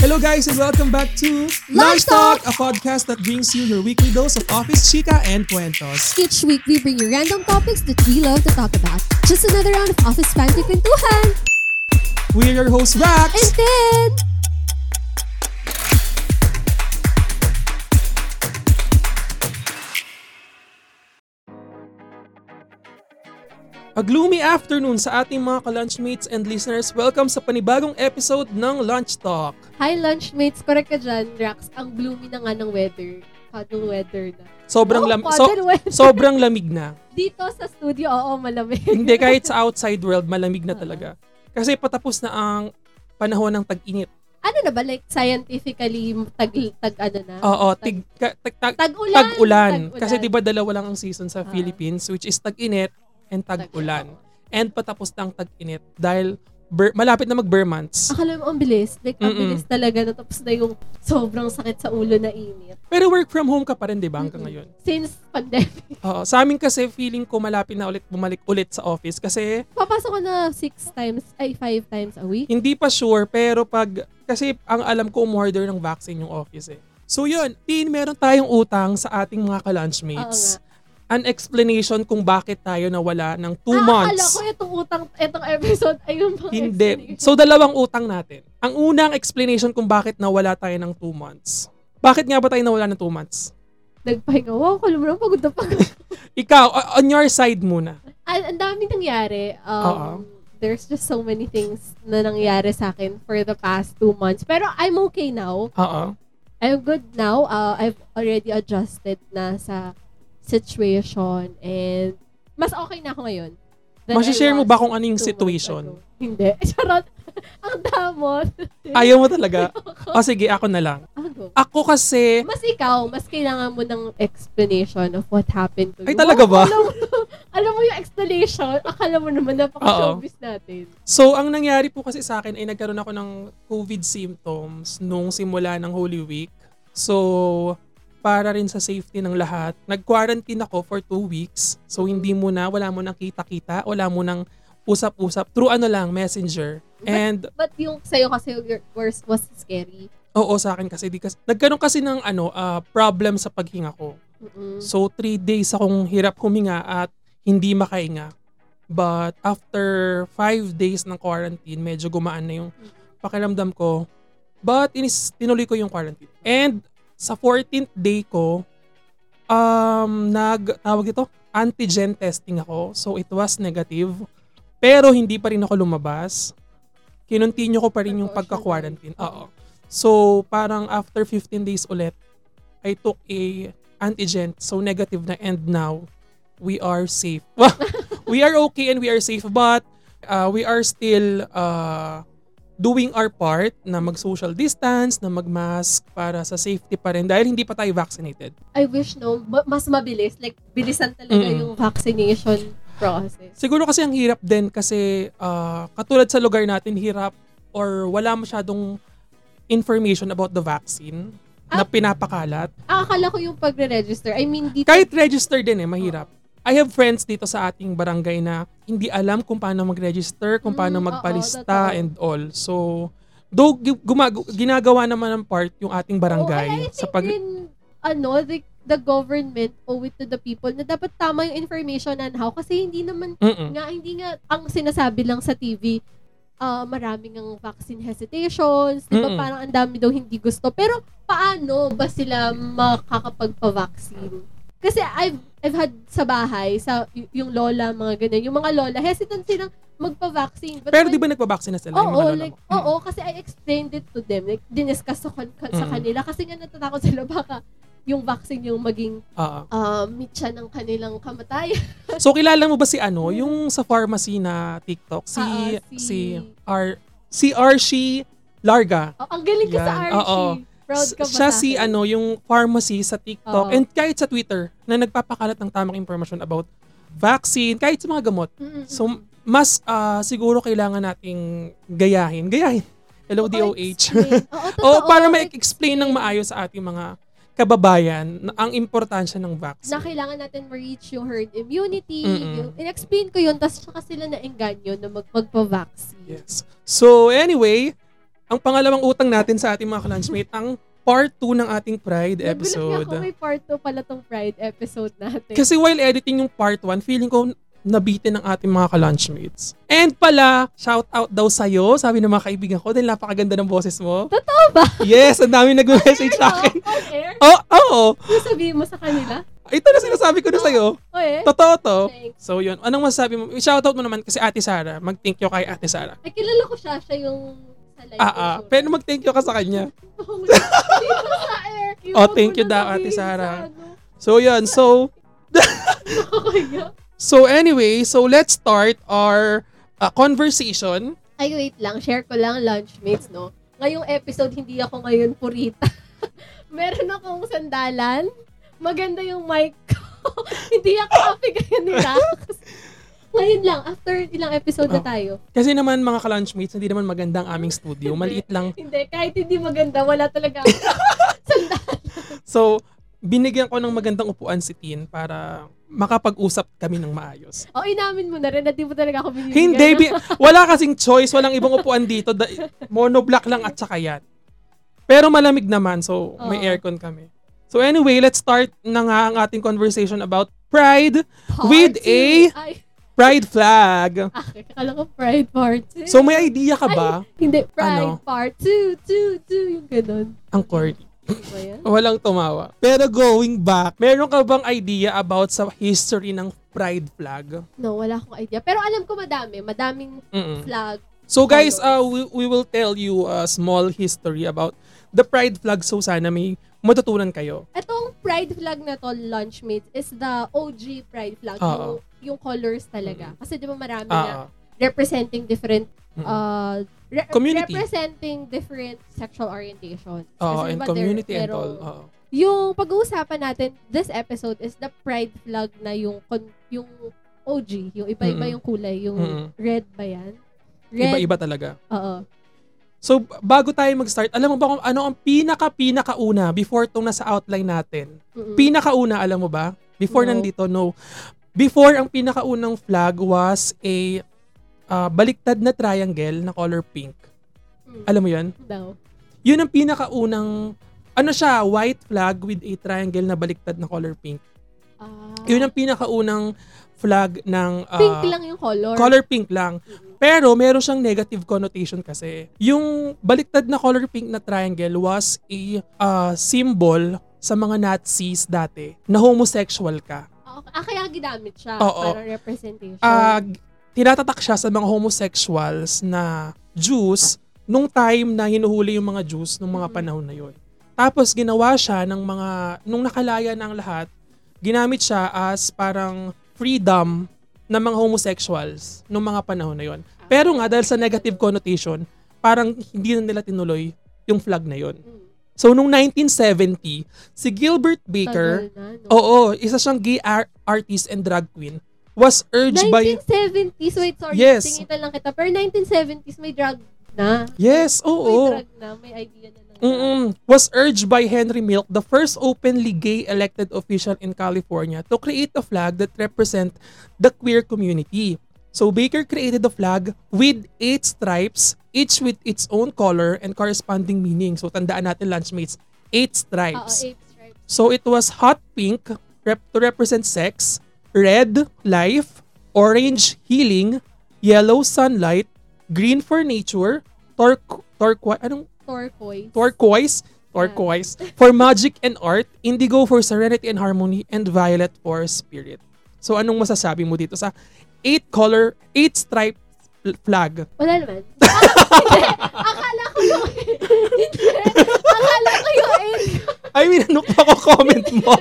Hello, guys, and welcome back to Lunch Talk! a podcast that brings you your weekly dose of office chica and cuentos. Each week, we bring you random topics that we love to talk about. Just another round of Office Panty Kwentuhan! We're your hosts, Rax. And then, A gloomy afternoon sa ating mga ka-lunchmates and listeners. Welcome sa panibagong episode ng Lunch Talk. hi lunchmates, correct ka dyan, Rax. Ang gloomy na nga ng weather. Kadong weather na. Sobrang, Oh, lam- so- weather. sobrang lamig na. Dito sa studio, oo, malamig. Hindi, kahit sa outside world, malamig na talaga. Kasi patapos na ang panahon ng tag-init. ano na ba, like scientifically, tag, tag ano na? Oo, tig, ka- tag, tag, Tag-ulan. tag-ulan. Tag-ulan. Kasi di ba dalawa lang ang season sa Ah. Philippines, which is tag-init and tag-ulan. Tag- And patapos na ang tag-init dahil ber- malapit na mag-bare months. Akala mo ang bilis. Like, ang bilis talaga. Natapos na yung sobrang sakit sa ulo na init. Pero work from home ka pa rin, di ba, hanggang ngayon? Since pandemic. Oo. Sa amin kasi, feeling ko malapit na ulit bumalik ulit sa office kasi Papasok ko na six times, ay five times a week. hindi pa sure, pero pag, kasi ang alam ko, umorder ng vaccine yung office eh. So yun, tin, meron tayong utang sa ating mga ka-lunchmates. An explanation kung bakit tayo nawala ng two ah, months. Akala ko itong utang, itong episode ay yung mga Hindi. So, dalawang utang natin. Ang unang explanation kung bakit nawala tayo ng two months. Bakit nga ba tayo nawala ng two months? Nagpahinga. Wow, kala mo naman pagod na pagod. Ikaw, on your side muna. Ang ang daming nangyari. Um, there's just so many things na nangyari sa akin for the past two months. Pero I'm okay now. Oo. I'm good now. Uh, I've already adjusted na sa situation and mas okay na ako ngayon. Masishare mo ba kung ano months situation? Hindi. Charot. Ang damot. Ayaw mo talaga? O sige, ako na lang. Ako. Ako kasi, Mas ikaw, mas kailangan mo ng explanation of what happened to you. Ay, talaga ba? Alam mo, alam mo yung explanation, akala mo naman napaka-showbiz natin. so ang nangyari po kasi sa akin ay nagkaroon ako ng COVID symptoms nung simula ng Holy Week. So, para rin sa safety ng lahat, nag-quarantine ako for two weeks. So, hindi mo na, wala mo nang kita-kita, wala mo nang usap-usap. Through ano lang, messenger. And But yung sa'yo kasi your worst was scary. Oo, sa akin kasi. Di kasi nagkaroon kasi ng ano, ah, problem sa paghinga ko. Mm-mm. So, three days akong hirap huminga at hindi makahinga. But after five days ng quarantine, medyo gumaan na yung pakiramdam ko. But inis, tinuloy ko yung quarantine. And sa 14th day ko, um, nag, tawag ito, antigen testing ako. So, it was negative. Pero hindi pa rin ako lumabas. Kinontinue ko pa rin yung pagka-quarantine. Oo. So, parang after 15 days ulit, I took a antigen. So, negative na. And now, we are safe. we are okay and we are safe. But, uh, we are still uh, doing our part na mag-social distance, na mag-mask para sa safety pa rin dahil hindi pa tayo vaccinated. I wish no, ma- mas mabilis. Like, bilisan talaga Mm-mm. yung vaccination process. Siguro kasi ang hirap din kasi uh, katulad sa lugar natin, hirap or wala masyadong information about the vaccine na Ah. pinapakalat. Ah, akala ko yung pagre-register. I mean, dito, Kahit register din eh, mahirap. I have friends dito sa ating barangay na hindi alam kung paano mag-register, kung paano Mm, oo, magpalista totoo. and all. So, though gumag- ginagawa naman ng part yung ating Oo, barangay and I sa pag din, ano, the, the government owe it to the people na dapat tama yung information on how kasi hindi naman Mm-mm. nga hindi nga ang sinasabi lang sa TV ah maraming ang vaccine hesitations, 'di ba? Parang ang dami daw hindi gusto. Pero paano ba sila makakapagpa-vaccine? Kasi I've I've had sa bahay sa y- yung lola mga ganyan, yung mga lola hesitant silang magpa-vaccine. But Pero when- di ba nagbabaksin na sila? yung Oo, mga lola like, mo? Mm. oo, kasi I explained it to them. Like, diniscuss ko kan- kan- sa Mm. kanila kasi nga natatakot sila baka yung vaccine yung maging Oo. uh, mitya ng kanilang kamatayan. So kilala mo ba si ano, yung sa pharmacy na TikTok, si Ah, si, si- R si Archie Larga. Oh, ang galing ka sa Yan, Archie. oo. Proud ka ba Siya si ano, yung pharmacy sa TikTok Oo. and kahit sa Twitter na nagpapakalat ng tamang information about vaccine, kahit sa mga gamot. Mm-mm. So mas ah, siguro kailangan nating gayahin. Gayahin. Hello DOH. explain. Oo, o para ma-explain ng maayos sa ating mga kababayan na ang importansya ng vaccine. na kailangan natin ma-reach yung herd immunity. Mm-mm. Yung, in-explain ko yun, tapos saka sila na-enganyo na mag magpa-vaccine. Yes. So anyway, ang pangalawang utang natin sa ating mga lunchmate, ang part 2 ng ating Pride Nagulat episode. nga ako may part 2 pala tong Pride episode natin. Kasi while editing yung part 1, feeling ko nabitin ng ating mga ka-lunchmates. And pala, shout out daw sa'yo, sabi ng mga kaibigan ko, dahil napakaganda ng boses mo. Totoo ba? Yes, ang dami nag-message sa akin. On air? Oh, oo. Yung sabihin mo sa kanila? Ito na sinasabi ko na sa'yo. O eh? Totoo to. Thanks. So yun, anong masasabi mo? Shoutout mo naman kasi Ate Sara. Mag-thank you kay Ate Sara. Ay, kilala ko siya. Siya yung sa live Ah, ah. insurance. Pero mag-thank you ka sa kanya. Dito sa air. Yung Oh, thank you daw, Ate Sara. sa ano. So yun, so so anyway, so let's start our uh, conversation. Ay, wait lang. Share ko lang, lunchmates, no? Ngayong episode, hindi ako ngayon purita. Meron akong sandalan. Maganda yung mic ko. hindi ako happy ngayon nila. Ngayon lang, after ilang episode na Oh. tayo. Kasi naman mga ka-lunchmates, hindi naman maganda ang aming studio. Maliit lang. Hindi, kahit hindi maganda, wala talaga ako. So, binigyan ko ng magandang upuan si Tin para makapag-usap kami ng maayos. O, inamin mo na rin na di mo talaga ako binibigyan. Hindi, bi- wala kasing choice, walang ibang upuan dito. Da- monoblock lang at saka yan. Pero malamig naman, so may Oo. aircon kami. So anyway, let's start na nga ang ating conversation about pride, with a- Ay, pride flag. okay. Akala ko pride part 2. So may idea ka ba? Hindi, pride Ano? part 2, 2, 2, yung ganun. Ang corny. Ano? Walang tumawa. Pero going back, meron ka bang idea about sa history ng pride flag? No, wala akong idea. Pero alam ko madami. Madaming Mm-mm. flag. So guys, uh, Colors. we, we will tell you a small history about the pride flag. So sana may matutunan kayo. Itong pride flag na to, Lunchmates, is the OG pride flag. Oo. Yung, yung colors talaga. Kasi di ba marami na Ah, representing different uh, re- Community. representing different sexual orientation. Oo, Kasi and diba there- community and all. Oo. Yung pag-uusapan natin this episode is the pride flag na yung yung OG, yung iba-iba Mm-mm. yung kulay, yung Mm-mm. red ba yan? Red. Iba-iba talaga. Oo. So, bago tayo mag-start, alam mo ba kung ano ang pinaka-pinakauna before tong nasa outline natin? Mm-mm. Pinakauna, alam mo ba? Before No. nandito, no. Before, ang pinakaunang flag was a ah, baliktad na triangle na color pink. Mm. Alam mo yan? Daw. Yun ang pinakaunang, ano siya, white flag with a triangle na baliktad na color pink. Ah. Yun ang pinakaunang flag ng ah, pink lang yung color. color pink lang. Mm-mm. Pero meron siyang negative connotation kasi. Yung baliktad na color pink na triangle was a ah, symbol sa mga Nazis dati na homosexual ka. Ah, ah, kaya ginamit siya Oo. para representation. Ah, g- tinatatak siya sa mga homosexuals na Jews nung time na hinuhuli yung mga Jews nung mga Mhm. panahon na yon. Tapos ginawa siya ng mga, nung nakalaya ng lahat, ginamit siya as parang freedom ng mga homosexuals nung mga panahon na yon. Pero nga dahil sa negative connotation, parang hindi na nila tinuloy yung flag na yon. So nung 1970, si Gilbert Baker, na, no? oo, isa siyang gay ar- artist and drag queen, was urged by 1970s, wait, sorry, Yes. tingitan lang kita. Pero 1970s, may drug na. Yes, May oo. drug na, may idea na. Mm-mm. Was urged by Henry Milk, the first openly gay elected official in California, to create a flag that represent the queer community. So Baker created the flag with eight stripes, each with its own color and corresponding meaning. So tandaan natin, lunchmates, eight Oo, stripes. eight stripes. So it was hot pink rep- to represent sex, red life, orange healing, yellow sunlight, green for nature, turq turquoise anong Turquoise. turquoise turquoise for magic and art, indigo for serenity and harmony, and violet for spirit. So anong masasabi mo dito sa eight color, eight stripe flag? Wala naman. Akala ko yung... Akala ko yung eight. I mean, ano pa ko comment mo?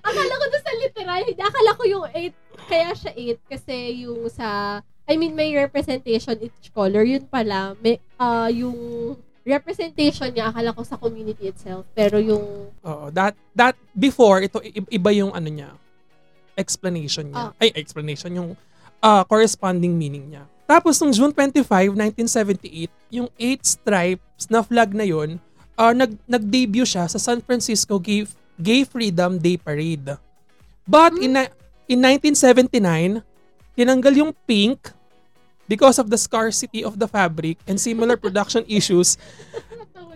Akala ko doon sa literal. Hindi. Akala ko yung eight. Kaya siya eight. Kasi yung sa... I mean, may representation each color. Yun pala. May, ah yung representation niya, akala ko sa community itself. Pero yung... Oo, that that before ito iba yung ano niya explanation niya. Ah. Ay, explanation yung ah, corresponding meaning niya. Tapos nung June 25, 1978, yung eight stripes na flag na yon, ah, nag nag-debut siya sa San Francisco Gay, Gay Freedom Day Parade. But in na- in 1979, tinanggal yung pink because of the scarcity of the fabric and similar production issues.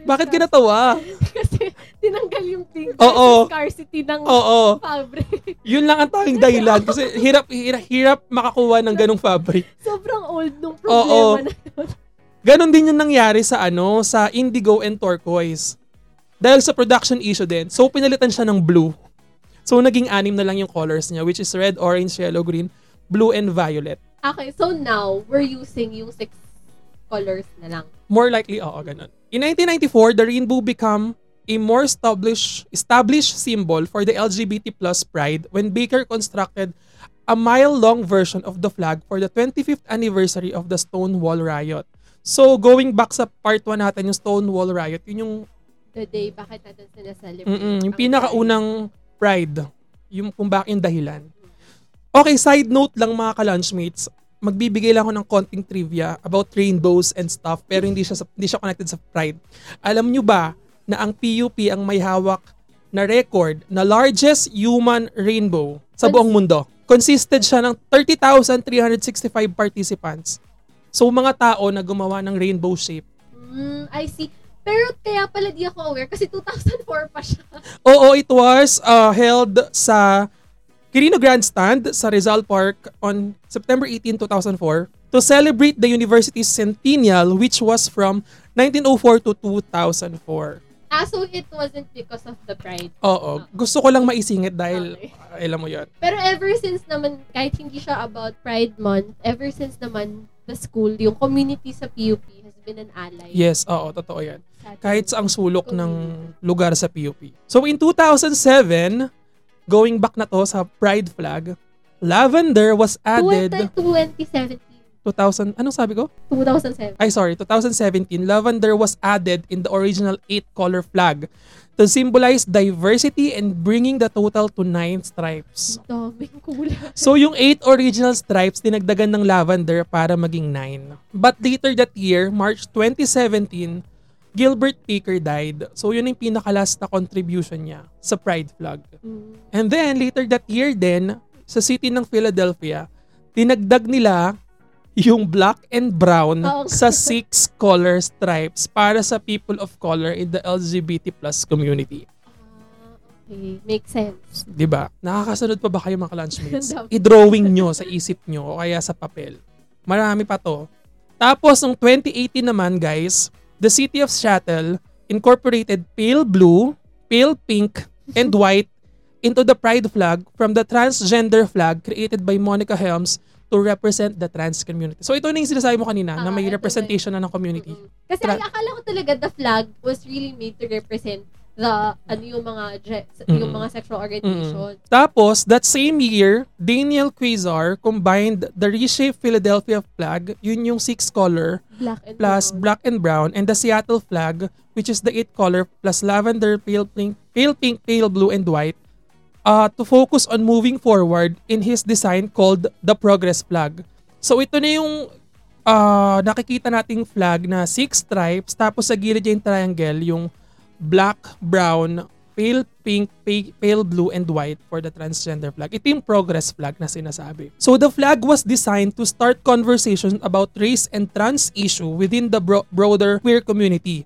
Bakit ka natawa? Kasi tinanggal yung thing Oo. scarcity ng Oo. fabric. Yun lang ang tanging dahilan kasi hirap hirap, hirap makakuha ng ganong fabric. Sobrang old nung Oo. problema na yun. Ganon din yung nangyari sa ano, sa indigo and turquoise. Dahil sa production issue din, so pinalitan siya ng blue. So naging anim na lang yung colors niya which is red, orange, yellow, green, blue, and violet. Okay, so now, we're using yung six colors na lang. More likely, oo, ganun. In 1994, the rainbow become a more established, established symbol for the LGBT plus pride when Baker constructed a mile-long version of the flag for the 25th anniversary of the Stonewall Riot. So, going back sa part 1 natin, yung Stonewall Riot, yun yung, The day, bakit natin sinaselebrate? mm yung ang pinakaunang pride. Yung kung bakit yung dahilan. Okay, side note lang mga ka-lunchmates, magbibigay lang ako ng konting trivia about rainbows and stuff pero hindi siya hindi siya connected sa pride. Alam nyo ba na ang PUP ang may hawak na record na largest human rainbow sa buong mundo? Consisted siya ng 30,365 participants. So mga tao na gumawa ng rainbow shape. Mm, I see. Pero kaya pala di ako aware kasi 2004 pa siya. Oo, it was uh, held sa Quirino Grandstand sa Rizal Park on September 18, 2004 to celebrate the university's centennial which was from 1904 to 2004. Ah, so it wasn't because of the pride. Oo, gusto ko lang maisingit dahil Okay. uh, alam mo 'yon. Pero ever since naman, kahit hindi siya about Pride Month, ever since naman the school, yung community sa PUP has been an ally. Yes, oo, totoo 'yan. Kahit sa ang sulok ng lugar sa PUP. So in 2007, going back na to sa pride flag, lavender was added 2017. 2000 anong sabi ko? 2007. ay sorry, 2017, lavender was added in the original 8-color flag to symbolize diversity and bringing the total to 9 stripes. Daming kulay. So yung 8 original stripes dinagdagan ng lavender para maging 9. But later that year, March 2017, Gilbert Baker died. So yun yung pinakalas na contribution niya sa pride flag. Mm. And then later that year din, sa city ng Philadelphia, dinagdag nila yung black and brown Oo. sa six color stripes para sa people of color in the LGBT plus community. Ah, okay. Makes sense. 'Di ba? Nakakasunod pa ba kayo mga lunchmates? I-drawing nyo sa isip nyo o kaya sa papel. Marami pa to. Tapos, noong 2018 naman, guys, the city of Seattle incorporated pale blue, pale pink, and white into the pride flag from the transgender flag created by Monica Helms to represent the trans community. So ito na yung sinasabi mo kanina na Ah, may na representation na ng community. Mm-mm. Kasi Tra- akala ko talaga the flag was really made to represent the ano yung mga je- yung mga sexual orientation. Tapos, that same year, Daniel Quasar combined the reshaped Philadelphia flag, yun yung six color, Black and plus brown. black and brown, and the Seattle flag, which is the eight color, plus lavender, pale pink, pale pink, pale blue, and white, uh, to focus on moving forward in his design called the Progress flag. So ito na yung uh, nakikita nating flag na six stripes, tapos sa gilid niya yung triangle, yung black, brown, pale pink, pa- pale blue, and white for the transgender flag. Ito yung progress flag na sinasabi. So the flag was designed to start conversation about race and trans issue within the bro- broader queer community.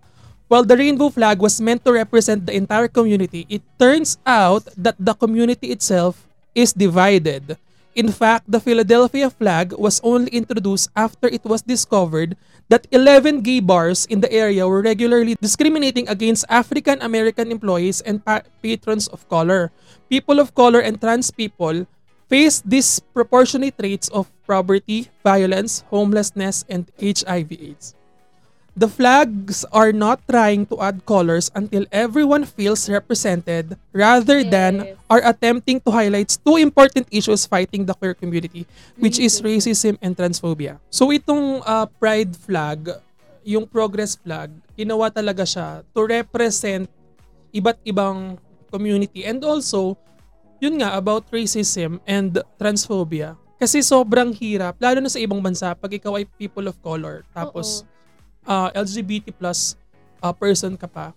While the rainbow flag was meant to represent the entire community, it turns out that the community itself is divided. In fact, the Philadelphia flag was only introduced after it was discovered that 11 gay bars in the area were regularly discriminating against African American employees and pa- patrons of color. People of color and trans people face disproportionate rates of poverty, violence, homelessness, and HIV/AIDS. The flags are not trying to add colors until everyone feels represented rather than Yes. are attempting to highlight two important issues fighting the queer community, which is racism and transphobia. So itong uh, pride flag, yung progress flag, ginawa talaga siya to represent iba't ibang community and also yun nga about racism and transphobia. Kasi sobrang hirap, lalo na sa ibang bansa, pag ikaw ay people of color, tapos uh, LGBT plus uh, person ka pa,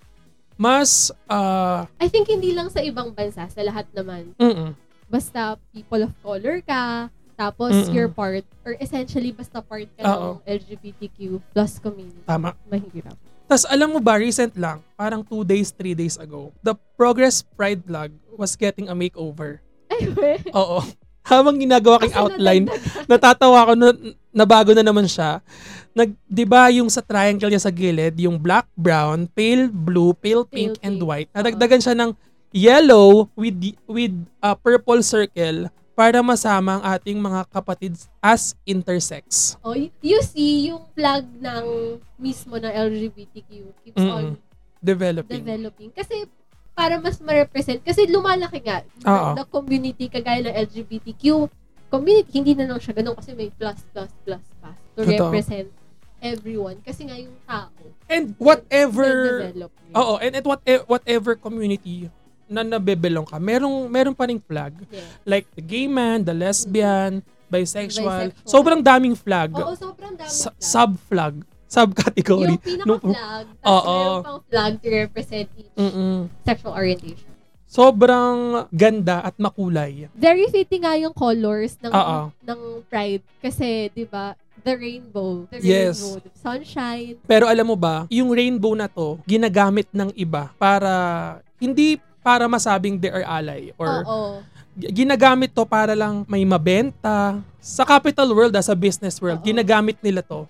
mas, uh, I think hindi lang sa ibang bansa, sa lahat naman. mm Basta people of color ka, tapos Mm-mm. you're part, or essentially basta part ka Oo. ng LGBTQ plus community. Tama. Mahirap. Tapos alam mo ba, recent lang, parang 2 days, 3 days ago, the Progress Pride vlog was getting a makeover. Ay, we. Oo. Habang ginagawa Kasi outline, natatawa ako na nabago na naman siya. Nag, 'di ba yung sa triangle niya sa gilid, yung black, brown, pale blue, pale pink, Pale and white. Nadagdagan siya ng yellow with with a purple circle para masama ang ating mga kapatid as intersex. Oh, you see, yung flag ng mismo ng LGBTQ keeps on Mm-mm. Developing. developing. Kasi para mas ma-represent. Kasi lumalaki nga. Oo. The community, kagaya ng LGBTQ community, hindi na lang siya ganun kasi may plus, plus, plus, plus to Totoo. represent everyone. Kasi nga yung tao, And whatever Oo, and at what, whatever community na nabebelong ka, merong meron pa ring flag. Yeah. Like the gay man, the lesbian, bisexual. Bisexual. Sobrang daming flag. Oo, sobrang dami Sa- flag. sub-flag. Subcategory. yung pinaka-flag, tapos Oo. meron pang flag to represent each Mm-mm. sexual orientation. Sobrang ganda at makulay. Very fitting nga yung colors ng Oo. ng Pride kasi 'di ba the rainbow the Yes. rainbow the sunshine Pero alam mo ba, yung rainbow na to, ginagamit ng iba para, hindi para masabing they are ally or oo ginagamit to para lang may mabenta. Sa capital world, ah, sa business world, Oo. ginagamit nila to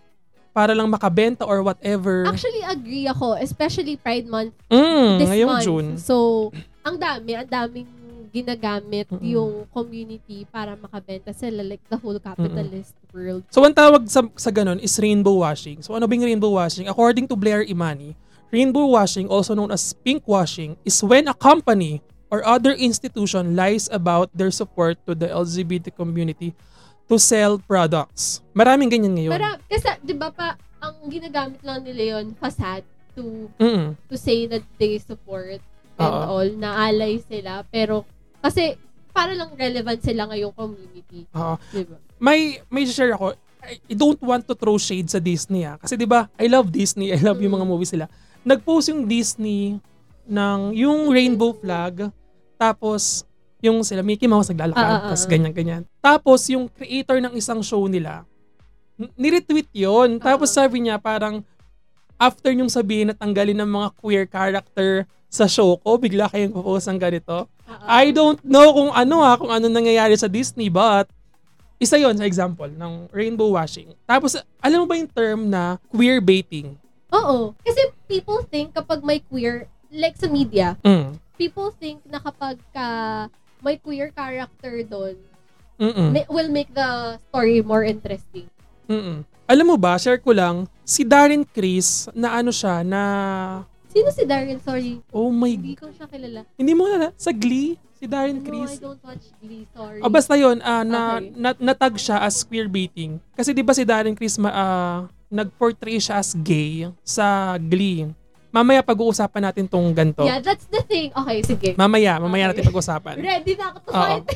para lang makabenta or whatever. actually agree ako especially Pride month Mm, this month June. so ang dami ang daming ginagamit Mm-mm. yung community para makabenta sila like the whole capitalist world So, ang tawag sa, sa ganun is rainbow washing. So, ano ba yung rainbow washing? According to Blair Imani, rainbow washing, also known as pink washing, is when a company or other institution lies about their support to the LGBT community to sell products. Maraming ganyan ngayon. para kasi 'di ba pa ang ginagamit lang nila yon facade to Mm-mm. to say that they support and Oo. all, na ally sila. Pero, kasi, para lang relevant sila ngayong community. Oo. Diba? may may share ako. I don't want to throw shade sa Disney ah. Kasi 'di ba, I love Disney. I love yung mga Mm. movies nila. Nag-post yung Disney ng yung rainbow flag tapos yung sila Mickey Mouse naglalakad Ah, ah, ah, tapos ah. ganyan ganyan. Tapos yung creator ng isang show nila ni-retweet 'yon. Tapos Ah. sabi niya parang after nyong sabihin na tanggalin ng mga queer character sa show ko, bigla kayong post ng ganito. I don't know kung ano ha, kung ano nangyayari sa Disney, but isa yon sa example ng rainbow washing. Tapos, alam mo ba yung term na queer baiting? Oo. Kasi people think kapag may queer, like sa media, Mm. people think na kapag ka may queer character doon, may- will make the story more interesting. Mm-mm. Alam mo ba, share ko lang, si Darren Criss, na ano siya, na, Sino si Darren? Sorry. oh my, Hindi ko siya kilala. hindi mo na, sa Glee, si Darren No, I Criss. don't watch Glee. Sorry. Ah, basta yun, ah, na, Okay. na, natag siya as queer baiting. Kasi di ba si Darren Criss, ma, ah, nag-portray siya as gay sa Glee. Mamaya pag-uusapan natin tong ganto. Yeah, that's the thing. Okay, sige. Mamaya, mamaya Okay. natin pag-usapan. Ready na ako to fight.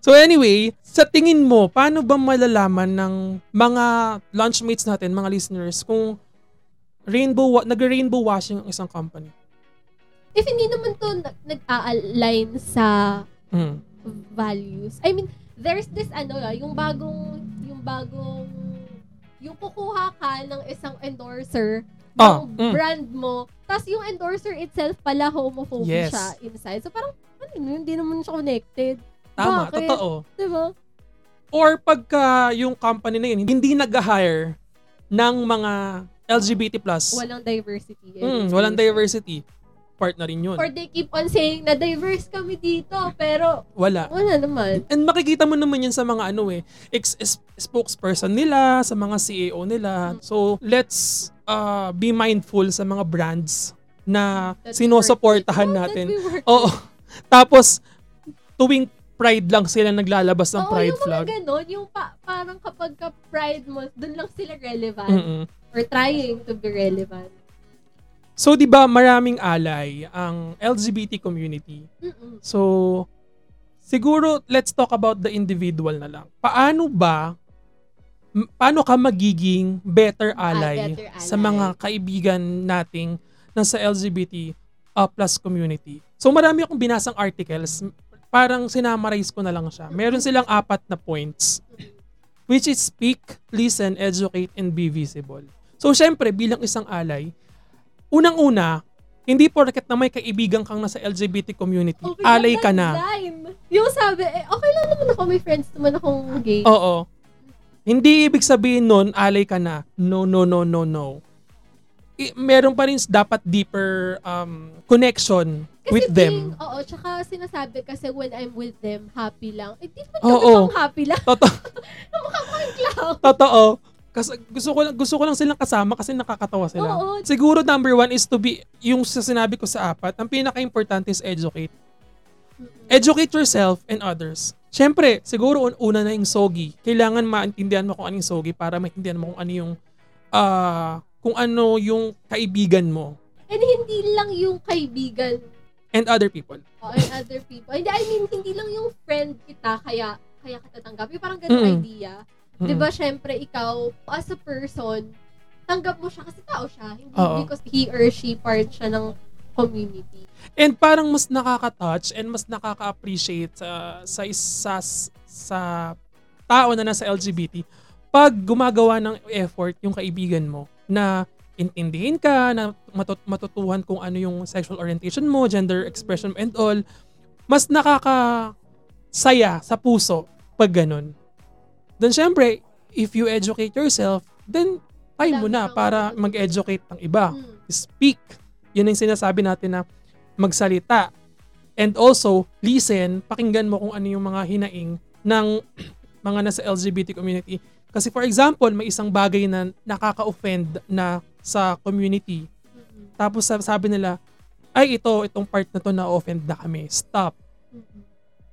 So anyway, sa tingin mo, paano ba malalaman ng mga lunchmates natin, mga listeners, kung rainbow wa- nag-rainbow washing ang isang company? If hindi naman to nag- nag-a-align sa Mm. values. I mean, there's this ano, ah, yung bagong yung bagong yung kukuha ka ng isang endorser Ng mm. brand mo, tapos yung endorser itself pala homophobic Yes. siya inside. So parang ano yun, hindi naman siya connected. Tama, Bakit? totoo. Di ba? Or pagka yung company na yun, hindi nag-hire ng mga LGBT+. Walang diversity. Mm, walang diversity. Part na rin yun. Or they keep on saying na diverse kami dito, pero Wala. wala naman. And makikita mo naman yan sa mga ano eh, ex- es- spokesperson nila, sa mga CEO nila. So, let's uh, be mindful sa mga brands na That sinusuportahan with. natin. Oo. Tapos, tuwing Pride lang sila naglalabas ng Oo, Pride yung flag. mga ganon, yung pa, parang kapag ka Pride month, dun lang sila relevant. Mm-mm. Or trying to be relevant. So, di ba maraming alay ang LGBT community? Mm-mm. So, siguro, let's talk about the individual na lang. Paano ba, m- paano ka magiging better ally, better ally. sa mga kaibigan nating nasa LGBT uh, plus community? So, marami akong binasang articles. parang sinamarize ko na lang siya. Meron silang apat na points which is speak, listen, educate, and be visible. So, syempre, bilang isang alay, unang-una, hindi porket na may kaibigan kang nasa LGBT community, Okay alay ka na. Line. Yung sabi, eh, okay lang naman ako, may friends naman akong gay. Oo. Hindi ibig sabihin nun, alay ka na. No, no, no, no, no. I- meron pa rin dapat deeper um, connection Kasi with them. being, oo, tsaka sinasabi kasi when I'm with them, happy lang. Eh, di ba Oo. naman happy lang? Totoo. Mukha ko yung clown. Totoo. Kasi gusto ko lang gusto ko lang silang kasama kasi nakakatawa sila. Oo. Siguro number one is to be yung sa sinabi ko sa apat, ang pinaka-importante is educate. Educate yourself and others. Siyempre, siguro un- una na yung sogi. Kailangan maintindihan mo kung anong sogi para maintindihan mo kung ano yung ah, kung ano yung kaibigan mo And hindi lang yung kaibigan and other people. o and other people. Hindi, I mean, hindi lang yung friend kita, kaya kaya kita tanggap. Yung parang ganun Mm-mm. idea. Mm. Di ba, syempre, ikaw, as a person, tanggap mo siya kasi tao siya. Hindi Oo. because he or she part siya ng community. And parang mas nakaka-touch and mas nakaka-appreciate sa sa isa sa tao na nasa LGBT pag gumagawa ng effort yung kaibigan mo na intindihin ka, na matut- matutuhan kung ano yung sexual orientation mo, gender expression and all, mas nakaka-saya sa puso pag ganun. Then syempre, if you educate yourself, then time mo na para mag-educate ng iba Mm. speak. Yun yung sinasabi natin na magsalita. And also, listen, pakinggan mo kung ano yung mga hinaing ng mga nasa LGBT community. Kasi for example, may isang bagay na nakaka-offend na sa community. Mm-mm. Tapos sab- sabi nila, ay ito, itong part na to na-offend na kami. Stop. Mm-mm.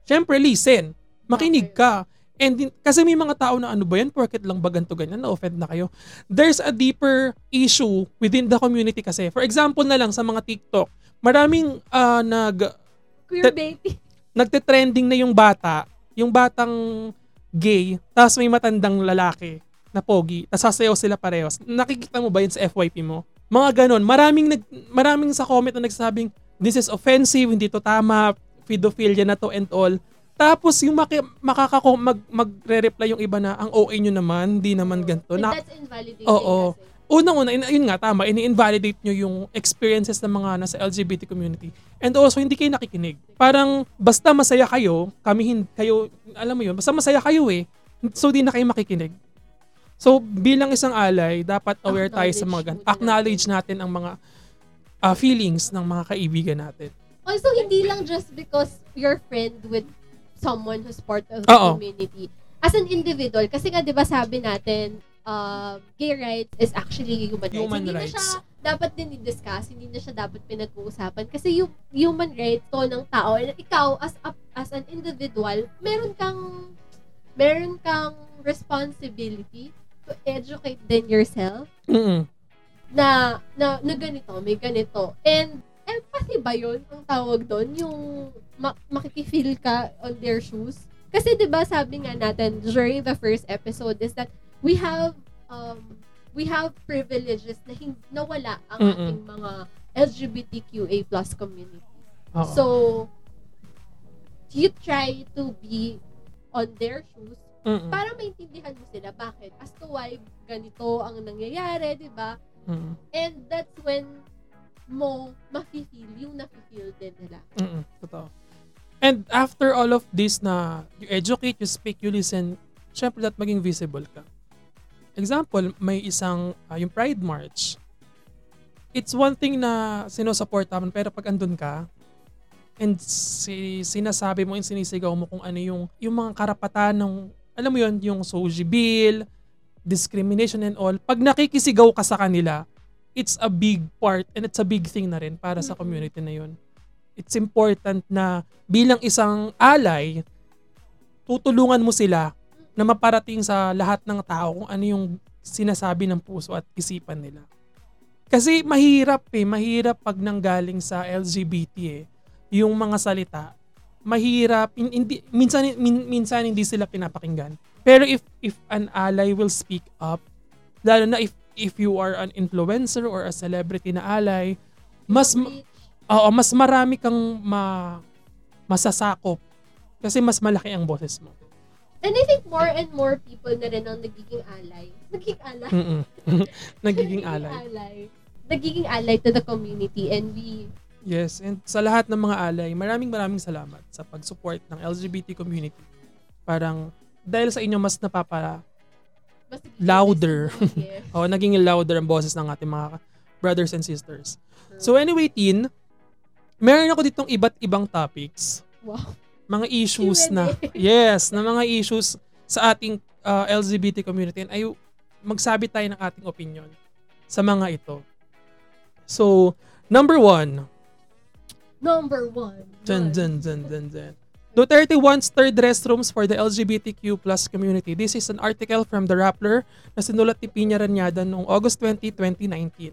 Siyempre, listen. Makinig ka. And din- kasi may mga tao na ano ba yan, porket lang ba ganito ganyan, na-offend na kayo. There's a deeper issue within the community kasi. For example na lang sa mga TikTok, maraming ah, nag, Queer baby. nagte-trending na yung bata, yung batang gay, tapos may matandang lalaki na pogi, tapos sasayaw sila parehas. Nakikita mo ba yun sa FYP mo? Mga ganon. Maraming, nag, maraming sa comment na nagsasabing, this is offensive, hindi to tama, pedophilia na to and all. Tapos yung maki, makakako, mag, magre-reply yung iba na, ang OA nyo naman, hindi naman ganito. And Na, that's invalidating Oo. kasi. unang-una, in- yun nga, tama, ini-invalidate nyo yung experiences ng mga nasa LGBT community. And also, hindi kayo nakikinig. Parang, basta masaya kayo, kami hin kayo, alam mo yun, basta masaya kayo eh. So, di na kayo makikinig. So, bilang isang alay, dapat aware tayo sa mga gan- Acknowledge natin ang mga ah, feelings ng mga kaibigan natin. Also, hindi lang just because you're friend with someone who's part of the Oo. community. As an individual, kasi nga 'di ba sabi natin, um, gay rights is actually human rights. Human hindi rights. na siya dapat din i-discuss, hindi na siya dapat pinag-uusapan kasi yung human rights to ng tao and ikaw as a, as an individual, meron kang meron kang responsibility to educate din yourself Mm-mm. na, na, na ganito, may ganito. And empathy ba yun ang tawag doon? Yung ma- makikifeel ka on their shoes? Kasi 'di ba sabi nga natin during the first episode is that we have um we have privileges na hindi nawala ang Mm-mm. ating mga LGBTQA plus community. Oo. So you try to be on their shoes Mm-mm. para maintindihan mo sila bakit as to why ganito ang nangyayari, 'di ba? Mm-mm. And that's when mo mafe-feel yung nafe-feel din nila. Mm-mm, totoo. And after all of this na you educate, you speak, you listen, syempre that maging visible ka. Example, may isang, ah, yung Pride March. It's one thing na sinusupport naman, pero pag andun ka, and si, sinasabi mo and sinisigaw mo kung ano yung, yung mga karapatan ng, alam mo yun, yung SOGI bill, discrimination and all, pag nakikisigaw ka sa kanila, it's a big part and it's a big thing na rin para sa community na yun. It's important na bilang isang alay, tutulungan mo sila na maparating sa lahat ng tao kung ano yung sinasabi ng puso at isipan nila. Kasi mahirap eh, mahirap pag nanggaling sa LGBT eh, yung mga salita. Mahirap, hin- hindi, minsan, min- minsan hindi sila pinapakinggan. Pero if if an ally will speak up, lalo na if if you are an influencer or a celebrity na ally, mas ma- Oo, mas marami kang ma masasakop Kasi mas malaki ang boses mo. And I think more and more people na rin ang nagiging ally. Nagiging ally? Nagiging alay. ally. Nagiging ally to the community and we Yes, and sa lahat ng mga alay, maraming maraming salamat sa pag-support ng LGBT community. Parang dahil sa inyo mas napapa mas Louder. oh, naging louder ang boses ng ating mga brothers and sisters. So anyway, Tin, meron ako ditong iba't ibang topics, wow. mga issues na yes, na mga issues sa ating uh, LGBT community and ay magsabi tayo ng ating opinion sa mga ito. So, number one, Number one. Dun, dun, dun, dun, dun. Duterte wants third restrooms for the LGBTQ plus community. This is an article from The Rappler na sinulat ni Piña Ranyada noong August 20, 2019.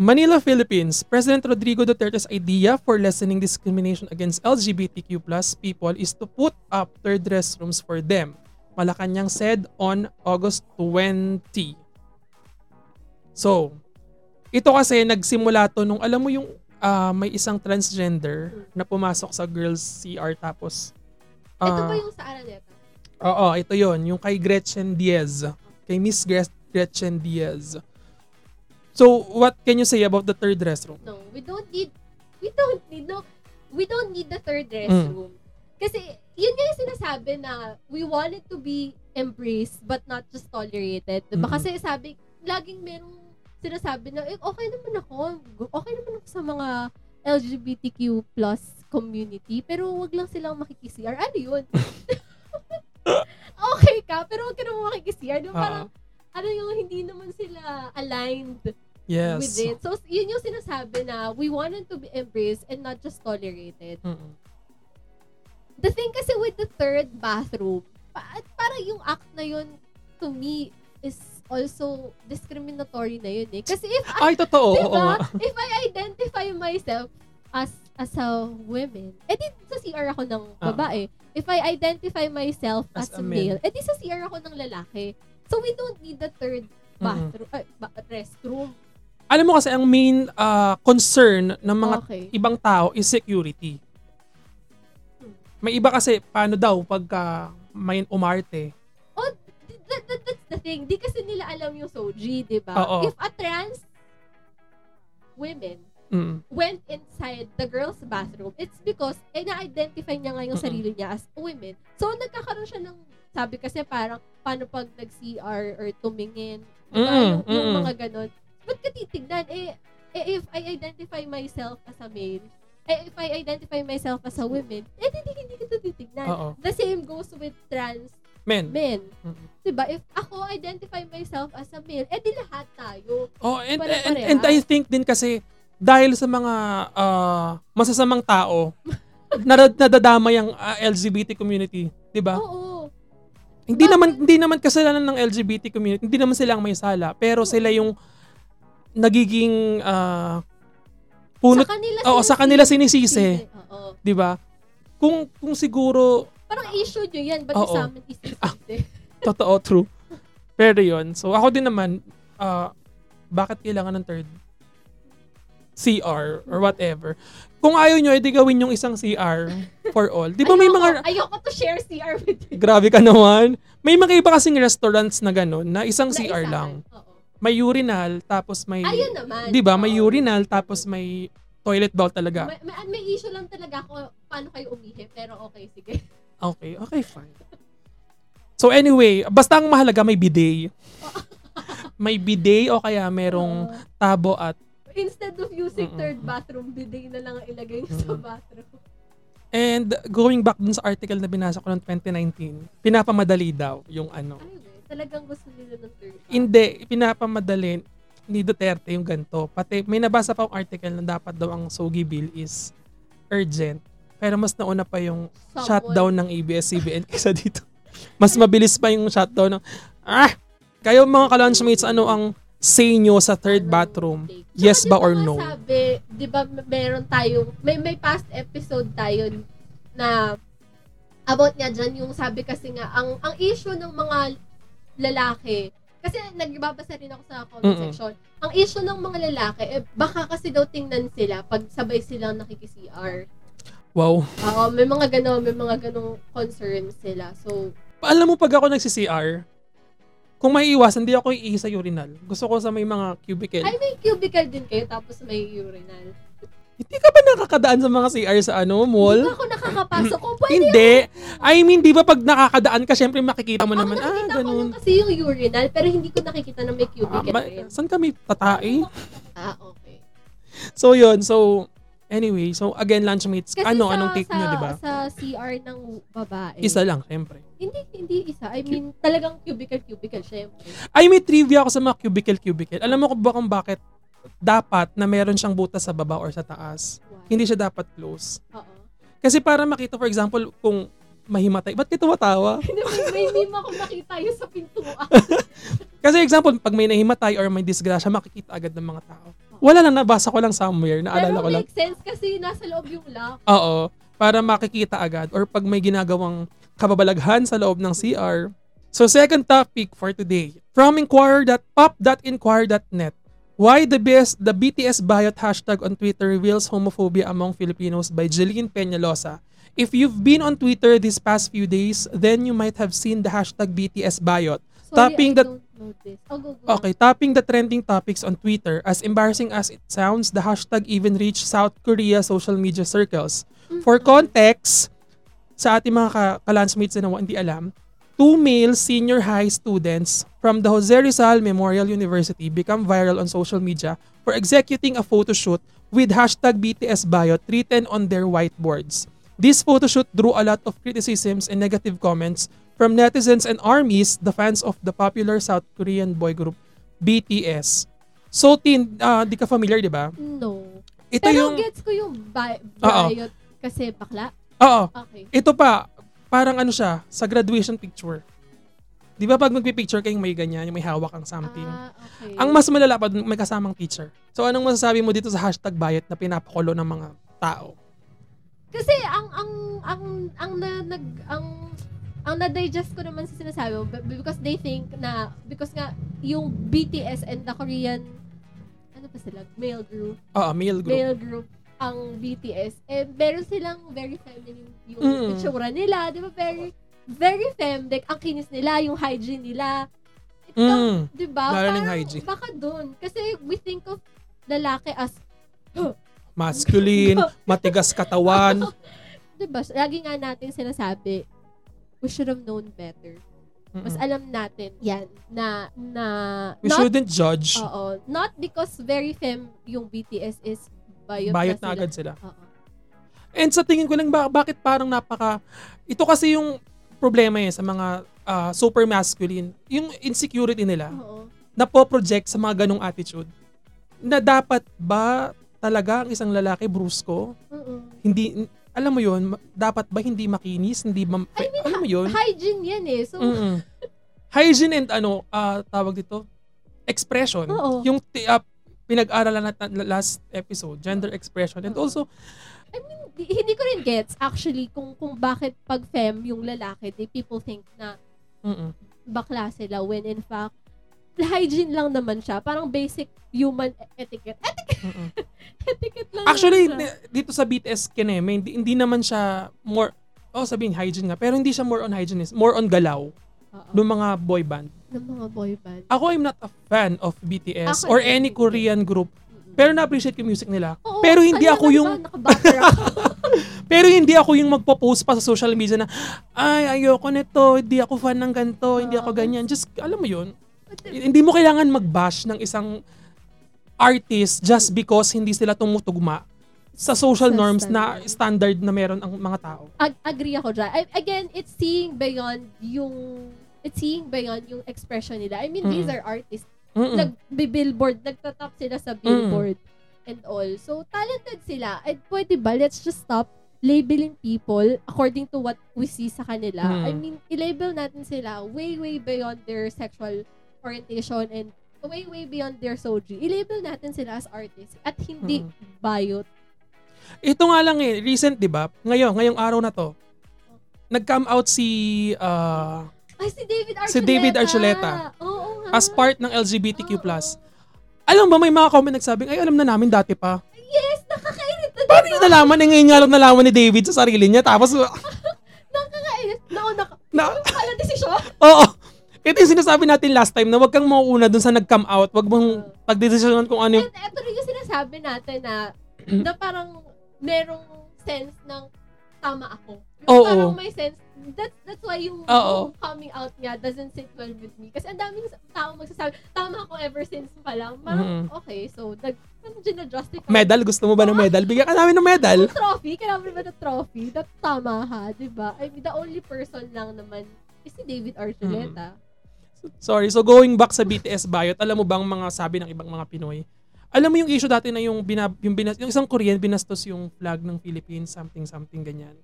Manila, Philippines. President Rodrigo Duterte's idea for lessening discrimination against LGBTQ plus people is to put up third restrooms for them. Malacanang said on August 20. So, ito kasi nagsimula to nung alam mo yung ah, may isang transgender na pumasok sa girls CR tapos Ito ah, ba yung sa Araneta? Oo, ito yon yung kay Gretchen Diaz. Kay Miss Gre- Gretchen Diaz. So, what can you say about the third restroom? No, we don't need, we don't need, no, we don't need the third Mm. restroom. Kasi, yun nga yung sinasabi na we want it to be embraced but not just tolerated. Diba? Mm. Kasi sabi, laging merong sinasabi na, eh, okay naman ako. Okay naman ako sa mga LGBTQ plus community. Pero wag lang silang makikisiar. Ano yun? okay ka, pero wag ka naman makikisiar. Diba? Parang, ano yung hindi naman sila aligned Yes. with it. So, yun yung sinasabi na we wanted to be embraced and not just tolerated. Mm-mm. The thing kasi with the third bathroom, pa- parang yung act na yun, to me, is also discriminatory na yun eh. Kasi if I, Ay, totoo. Oo diba, nga. if I identify myself as as a woman, edi sa CR ako ng babae. If I identify myself as, As a a male, edi sa CR ako ng lalaki. So we don't need the third bathroom, ay, ba- restroom. Alam mo kasi ang main ah, concern ng mga okay. ibang tao is security. May iba kasi paano daw pagka may umarte. Oh, that, that, that's the thing. Di kasi nila alam yung Soji, di ba? If a trans women Mm. went inside the girls' bathroom, it's because eh, na-identify niya nga yung Mm-mm. sarili niya as a women. So, nagkakaroon siya ng, sabi kasi parang, paano pag nag-CR or tumingin, di ba? Mm-mm, Yung, yung mm-mm. mga ganon. Ba't ka titignan? Eh, eh, if I identify myself as a male, eh, if I identify myself as a woman, eh, hindi, hindi kita titignan. Oo. The same goes with trans Men. men. Mm-mm. Diba? If ako identify myself as a male, eh di lahat tayo. Oh, and, and, Pare-pareha. and I think din kasi dahil sa mga ah, masasamang tao narad nadadamay ang ah, LGBT community, 'di ba? Oo. Hindi Bakit? naman hindi naman kasalanan ng LGBT community, hindi naman sila ang may sala, pero sila yung nagiging ah, punot sa kanila Oo, sa kanila sinisisi. Oo. 'di ba? Kung kung siguro Parang issue nyo yan. Ba't sa amin isisisi? totoo true. Pero 'yon. So ako din naman ah, bakit kailangan ng third CR or whatever. Kung ayaw nyo, edi gawin yung isang CR for all. Di ba may mga... Ayoko to share CR with you. Grabe ka naman. May mga iba kasing restaurants na gano'n na isang Na CR isahan. lang. Oo. May urinal, tapos may... Ayun naman. Di ba? May Oo. urinal, tapos may toilet bowl talaga. May, may, may issue lang talaga ako paano kayo umihi. Pero okay, sige. Okay, okay, fine. So anyway, basta ang mahalaga may bidet. may bidet o kaya merong tabo at Instead of using Mm-mm. third bathroom, bidet na lang ang ilagay nyo sa bathroom. And going back dun sa article na binasa ko noong 2019, pinapamadali daw yung ano. Ayun eh. Talagang gusto nila ng third bathroom. Hindi, pinapamadali ni Duterte yung ganito. Pati may nabasa pa akong article na dapat daw ang Sogi Bill is urgent. Pero mas nauna pa yung Someone- shutdown ng ABS-CBN kaysa dito. Mas mabilis pa yung shutdown ng, ah, kayo mga ka-lunchmates, ano ang say nyo sa third bathroom? Yes ba or no? Sabi, di ba meron tayong, may, may past episode tayo na about nga dyan, yung sabi kasi nga, ang, ang issue ng mga lalaki, kasi nagbabasa rin ako sa comment Mm-mm. section, ang issue ng mga lalaki, eh, baka kasi daw tingnan sila pag sabay silang nakikisi-CR. Wow. Oo, may mga gano, may mga ganong concerns sila. So, Alam mo pag ako nagsi-CR, kung may iwasan, hindi ako iisa urinal. Gusto ko sa may mga cubicle. ay may cubicle din kayo tapos may urinal. Hindi ka ba nakakadaan sa mga CR sa ano, Hindi mall? ba ako nakakapasok? Kung pwede Hindi. I mean, di ba pag nakakadaan ka, syempre makikita mo Ako naman, ah, ganun. kasi yung urinal, pero hindi ko nakikita na may Ah, cubicle ma- rin. saan kami tatae? Ah, okay. So, yun. So, anyway. So, again, lunchmates. Kasi ano, sa, anong take sa, nyo, di ba? Sa CR ng babae. Isa lang, syempre. Hindi, hindi isa. I mean, talagang cubicle-cubicle, syempre. Ay, may trivia ako sa mga cubicle-cubicle. Alam mo kung ba kung bakit dapat na meron siyang butas sa baba or sa taas? Why? Hindi siya dapat close. Oo. Kasi para makita, for example, kung mahimatay. Ba't ka tumatawa? Hindi, may, may meme ako nakita yun sa pintuan. Kasi example, pag may nahimatay or may disgrasya, makikita agad ng mga tao. Wala lang, nabasa ko lang somewhere, naalala Pero ko lang. make sense kasi nasa loob yung lock. Oo, para makikita agad or pag may ginagawang kababalaghan sa loob ng CR. So second topic for today, from inquire.pop.inquire.net. Why the best the BTS Biot hashtag on Twitter reveals homophobia among Filipinos by Jeline Peñalosa. If you've been on Twitter these past few days, then you might have seen the hashtag BTS. Sorry, I. Oh, go, go. Okay, topping the trending topics on Twitter, as embarrassing as it sounds, the hashtag even reached South Korea social media circles. For context, sa ating mga ka- kalansmates na hindi alam, two male senior high students from the Jose Rizal Memorial University become viral on social media for executing a photo shoot with hashtag BTS Biot written on their whiteboards. This photo shoot drew a lot of criticisms and negative comments from netizens and armies, the fans of the popular South Korean boy group BTS. So, Tin, ah, di ka familiar, di ba? No. Ito Pero yung... gets ko yung bi- biot kasi bakla. Oo. Okay. Ito pa, parang ano siya, sa graduation picture. Di ba pag magpipicture kayong may ganyan, yung may hawak ang something. Ah, okay. Ang mas malala pa, may kasamang teacher. So anong masasabi mo dito sa hashtag bayot na pinapakulo ng mga tao? Kasi ang ang ang ang na, nag ang ang na-digest ko naman sa sinasabi mo because they think na because nga yung BTS and the Korean ano pa sila male group Oo, male group. male group ang BTS eh meron silang very feminine yung Mm. itsura nila di ba very very femdek ang kinis nila yung hygiene nila Ito, Mm. di ba Parang hygiene. baka dun kasi we think of lalaki as Masculine, matigas katawan. di ba lagi nga natin sinasabi we should have known better mas Mm-mm. alam natin yan na na We not shouldn't judge. oo, not because very fem yung BTS is bayot, Bayot na na, sila. agad sila. Oo. And sa tingin ko lang, ba- bakit parang napaka... Ito kasi yung problema eh sa mga ah, super masculine. Yung insecurity nila. Oo. na po-project sa mga ganong attitude na dapat ba talaga ang isang lalaki brusko? Oo. Hindi, alam mo yon dapat ba hindi makinis? Hindi ba, I mean, alam mo yun? Hygiene yan eh. So, Mm-mm. Hygiene and ano, ah, tawag dito, expression. Oo. Yung ti- ah, pinag-aralan natin last episode, gender expression. And also, di- hindi ko rin gets actually kung kung bakit pag fem yung lalaki, they people think na mm bakla sila when in fact hygiene lang naman siya. Parang basic human etiquette. Etiquette, mm etiquette lang Actually, naman siya. dito sa BTS Kineme, hindi, hindi naman siya more, oh sabihin hygiene nga, pero hindi siya more on hygiene, more on galaw Oo. ng mga boy band. Ng mga boy band. Ako, I'm not a fan of BTS Ako or any. Korean group. Pero na-appreciate ko yung music nila. Oo, pero hindi ano ako yung ba? Nakabatter ako. pero hindi ako yung magpo-post pa sa social media na ay ayoko nito, hindi ako fan ng ganto, hindi ako Oo. ganyan. Just alam mo yun, hindi mo kailangan mag-bash ng isang artist just because hindi sila tumutugma sa social Sa norms na standard. standard na meron ang mga tao. Ag- agree ako dyan. I- again, it's seeing beyond yung it's seeing beyond yung expression nila. I mean, these Mm-mm. are artists. Mm-mm. Nag-billboard, nagtatap sila sa billboard and all. So, talented sila. And pwede ba, let's just stop labeling people according to what we see sa kanila. Mm. I mean, i-label natin sila way, way beyond their sexual orientation and way, way beyond their soji. I-label natin sila as artists at hindi Mm. bayot. Ito nga lang eh, recent 'di ba? Ngayon, ngayong araw na to, nag-come out si ah, Ay, si David Archuleta. Si David Archuleta. Oo nga. as part ng LGBTQ+. Oo. Alam ba may mga comment nagsabing, ay alam na namin dati pa. Yes, nakakairita. Paano niya nalaman, eh, ngayon nga lang nalaman ni David sa sarili niya. Tapos, Nakakainis. Nauna ka. na, Kala desisyon. oo. Ito yung sinasabi natin last time na wag kang mauuna dun sa nag-come out. Wag mong pagdesisyonan kung ano yung... And ito rin yung sinasabi natin na na parang merong sense ng tama ako. Yung Oo. parang may sense. That's, that's why yung, yung coming out niya doesn't sit well with me. Kasi ang daming tao magsasabi, tama ako ever since pa lang. Parang, Mhm. okay, so, nag, parang ginajustify. Medal? Gusto mo ba ng medal? Bigyan ka namin ng medal. Yung trophy, kailangan mo ba ng trophy? That tama ha, di ba? I mean, the only person lang naman is si David Archuleta. Sorry. So going back sa BTS Biot, alam mo bang mga sabi ng ibang mga Pinoy? Alam mo yung issue dati na yung, binab, yung, binas, yung isang Korean binastos yung flag ng Philippines, something, something, ganyan.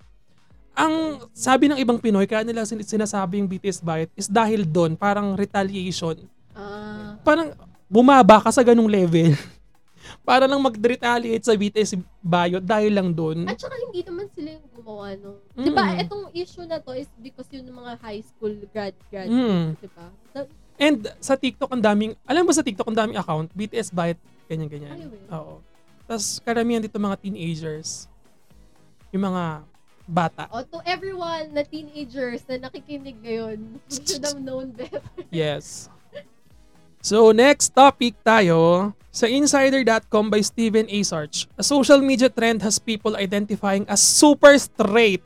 Ang sabi ng ibang Pinoy, kaya nila sin- sinasabi yung BTS Biot is dahil doon, parang retaliation. Ah, Parang bumaba ka sa ganung level. para lang mag-retaliate sa BTS Biot dahil lang doon. At saka hindi naman sila yung gumawa nung... Ba, Mm. itong issue na to is because yun ng mga high school grad grad. Mm. Di ba? Na- And sa TikTok ang daming, alam mo sa TikTok ang daming account, BTS Byte, ganyan-ganyan. Oo. Tapos karamihan dito mga teenagers. Yung mga bata. Oh, to everyone na teenagers na nakikinig ngayon, you should have known better. Yes. So next topic tayo sa insider.com by Steven A. Sarch. A social media trend has people identifying as super straight.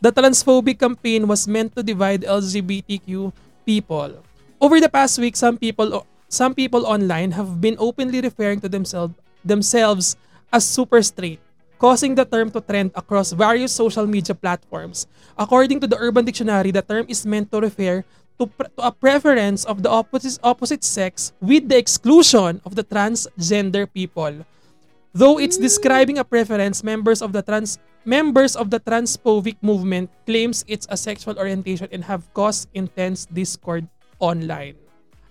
The transphobic campaign was meant to divide LGBTQ people. Over the past week, some people some people online have been openly referring to themselves themselves as super straight, causing the term to trend across various social media platforms. According to the Urban Dictionary, the term is meant to refer to, pre- to a preference of the opposite opposite sex with the exclusion of the transgender people. Though it's mm. describing a preference, members of the trans members of the transphobic movement claims it's a sexual orientation and have caused intense discord online.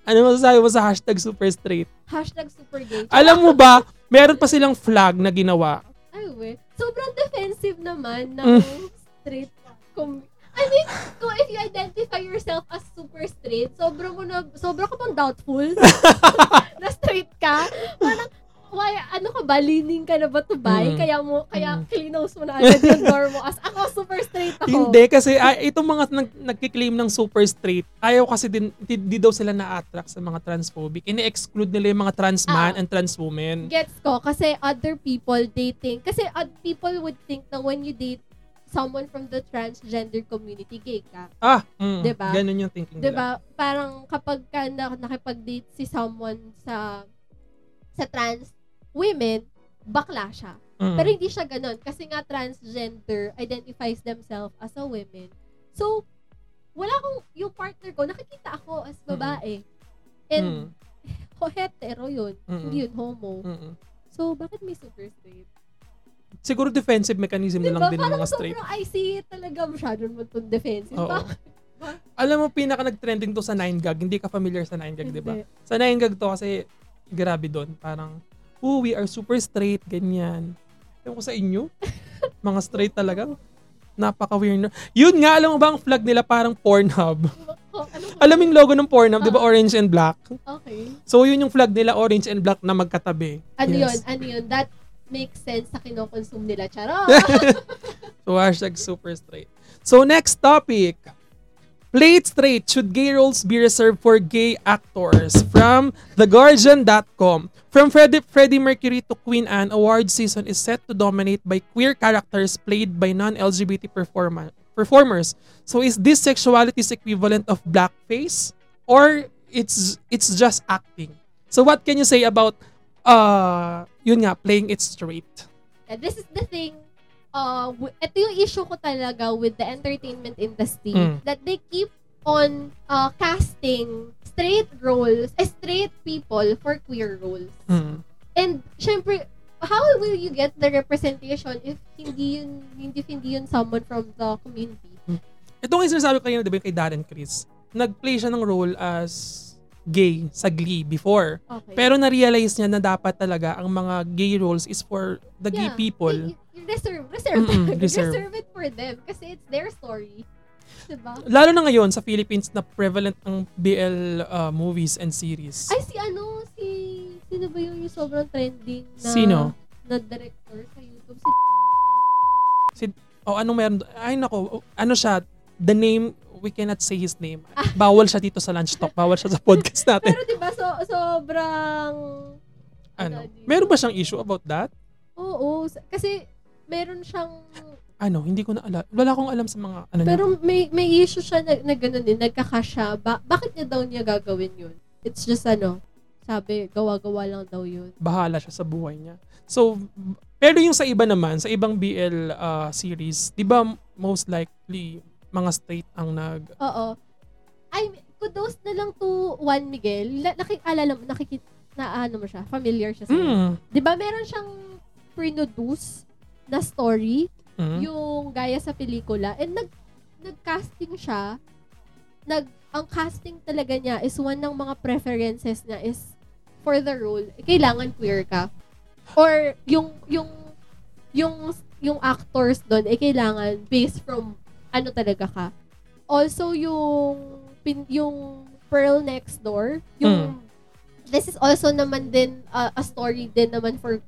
Ano masasabi mo sa hashtag super straight? Hashtag super gay. Alam mo ba, meron pa silang flag na ginawa. Ay, we. Sobrang defensive naman ng Mm. straight com- I mean, kung if you identify yourself as super straight, sobrang mo na, sobrang ka pang doubtful na straight ka. Parang, why, ano ka ba, leaning ka na ba to buy? Mm. Kaya mo, kaya Mm. clinose mo na agad yung door mo as ako, super straight ako. Hindi kasi ay, itong mga nag, nagkiklaim ng super straight, ayaw kasi din di, di daw sila na-attract sa mga transphobic. Ini-exclude nila yung mga trans man Ah. and trans woman. Gets ko, kasi other people dating, kasi other people would think na when you date someone from the transgender community, gay ka. Ah, mm, Diba? ganun yung thinking 'Di nila. ba? Parang kapag ka na, nakipag-date si someone sa sa trans women, bakla siya. Mm. Pero hindi siya ganun kasi nga transgender identifies themselves as a women. So, wala akong yung partner ko, nakikita ako as babae. And ho hetero yun. Mm-mm. Hindi yun homo. Mm-mm. So, bakit may super straight? Siguro defensive mechanism na Diba? lang din ng Parang mga straight. sobrang I see it talaga masyado naman itong defensive. Oo. Alam mo, pinaka nag-trending to sa 9gag. Hindi ka familiar sa 9gag, di ba? Sa 9gag to kasi grabe doon. Parang, oh, we are super straight, ganyan. Ewan ko sa inyo. mga straight talaga. Napaka-weird. na- Yun nga, alam mo ba ang flag nila parang Pornhub? Oh, ano alam yung logo ng Pornhub, di ba Oo. orange and black? Okay. So yun yung flag nila, orange and black na magkatabi. Ano Yes. yun? Ano yun? That makes sense sa kinokonsume nila. Charot! So hashtag super straight. So next topic. Played straight. Should gay roles be reserved for gay actors? From TheGuardian.com. From Freddie, Freddie Mercury to Queen Anne, award season is set to dominate by queer characters played by non-LGBT performa- performers. So is this sexuality's equivalent of blackface? Or it's it's just acting? So what can you say about uh yun nga, playing it straight? This is the thing, uh, ito yung issue ko talaga with the entertainment industry, Mm. that they keep on uh, casting straight roles, eh, straight people for queer roles. Mm. And, syempre, how will you get the representation if hindi yun, hindi, hindi yun someone from the community? Ito nga yung sinasabi ko kanina, di ba, kay Darren Chris. Nag-play siya ng role as gay sa Glee before. Okay. Pero na-realize niya na dapat talaga ang mga gay roles is for the gay Yeah, people. y- y- reserve, reserve, Mm-mm, reserve. reserve. it for them kasi it's their story. Diba? Lalo na ngayon sa Philippines na prevalent ang BL uh, movies and series. Ay, si ano, si, sino ba yung, yung sobrang trending na, Sino? na director sa YouTube? Si Si, oh, anong meron? Ay, nako. Ano siya? The name, we cannot say his name. Bawal siya dito sa lunch talk. Bawal siya sa podcast natin. Pero 'di ba so sobrang ano? dito? Meron ba siyang issue about that? Oo, kasi meron siyang Ano, hindi ko na alam. Wala akong alam sa mga, ano pero niya. may may issue siya na, na ganun din, nagkakasya. Ba, bakit niya daw niya gagawin 'yun? It's just ano, sabi gawa-gawa lang daw 'yun. Bahala siya sa buhay niya. So, pero yung sa iba naman, sa ibang BL uh, series, di ba most likely mga straight ang nag... Oo. I kudos na lang to Juan Miguel. La, nakikaalala mo, nakikita na ano mo siya, familiar siya sa Mm. 'Di ba meron siyang produce na story Mm. yung gaya sa pelikula and nag nag-casting siya. Nag ang casting talaga niya is one ng mga preferences niya is for the role eh, kailangan queer ka. Or yung yung yung yung actors doon eh kailangan based from ano talaga ka. Also yung pin, yung Pearl Next Door yung this is also naman din uh, a story din naman for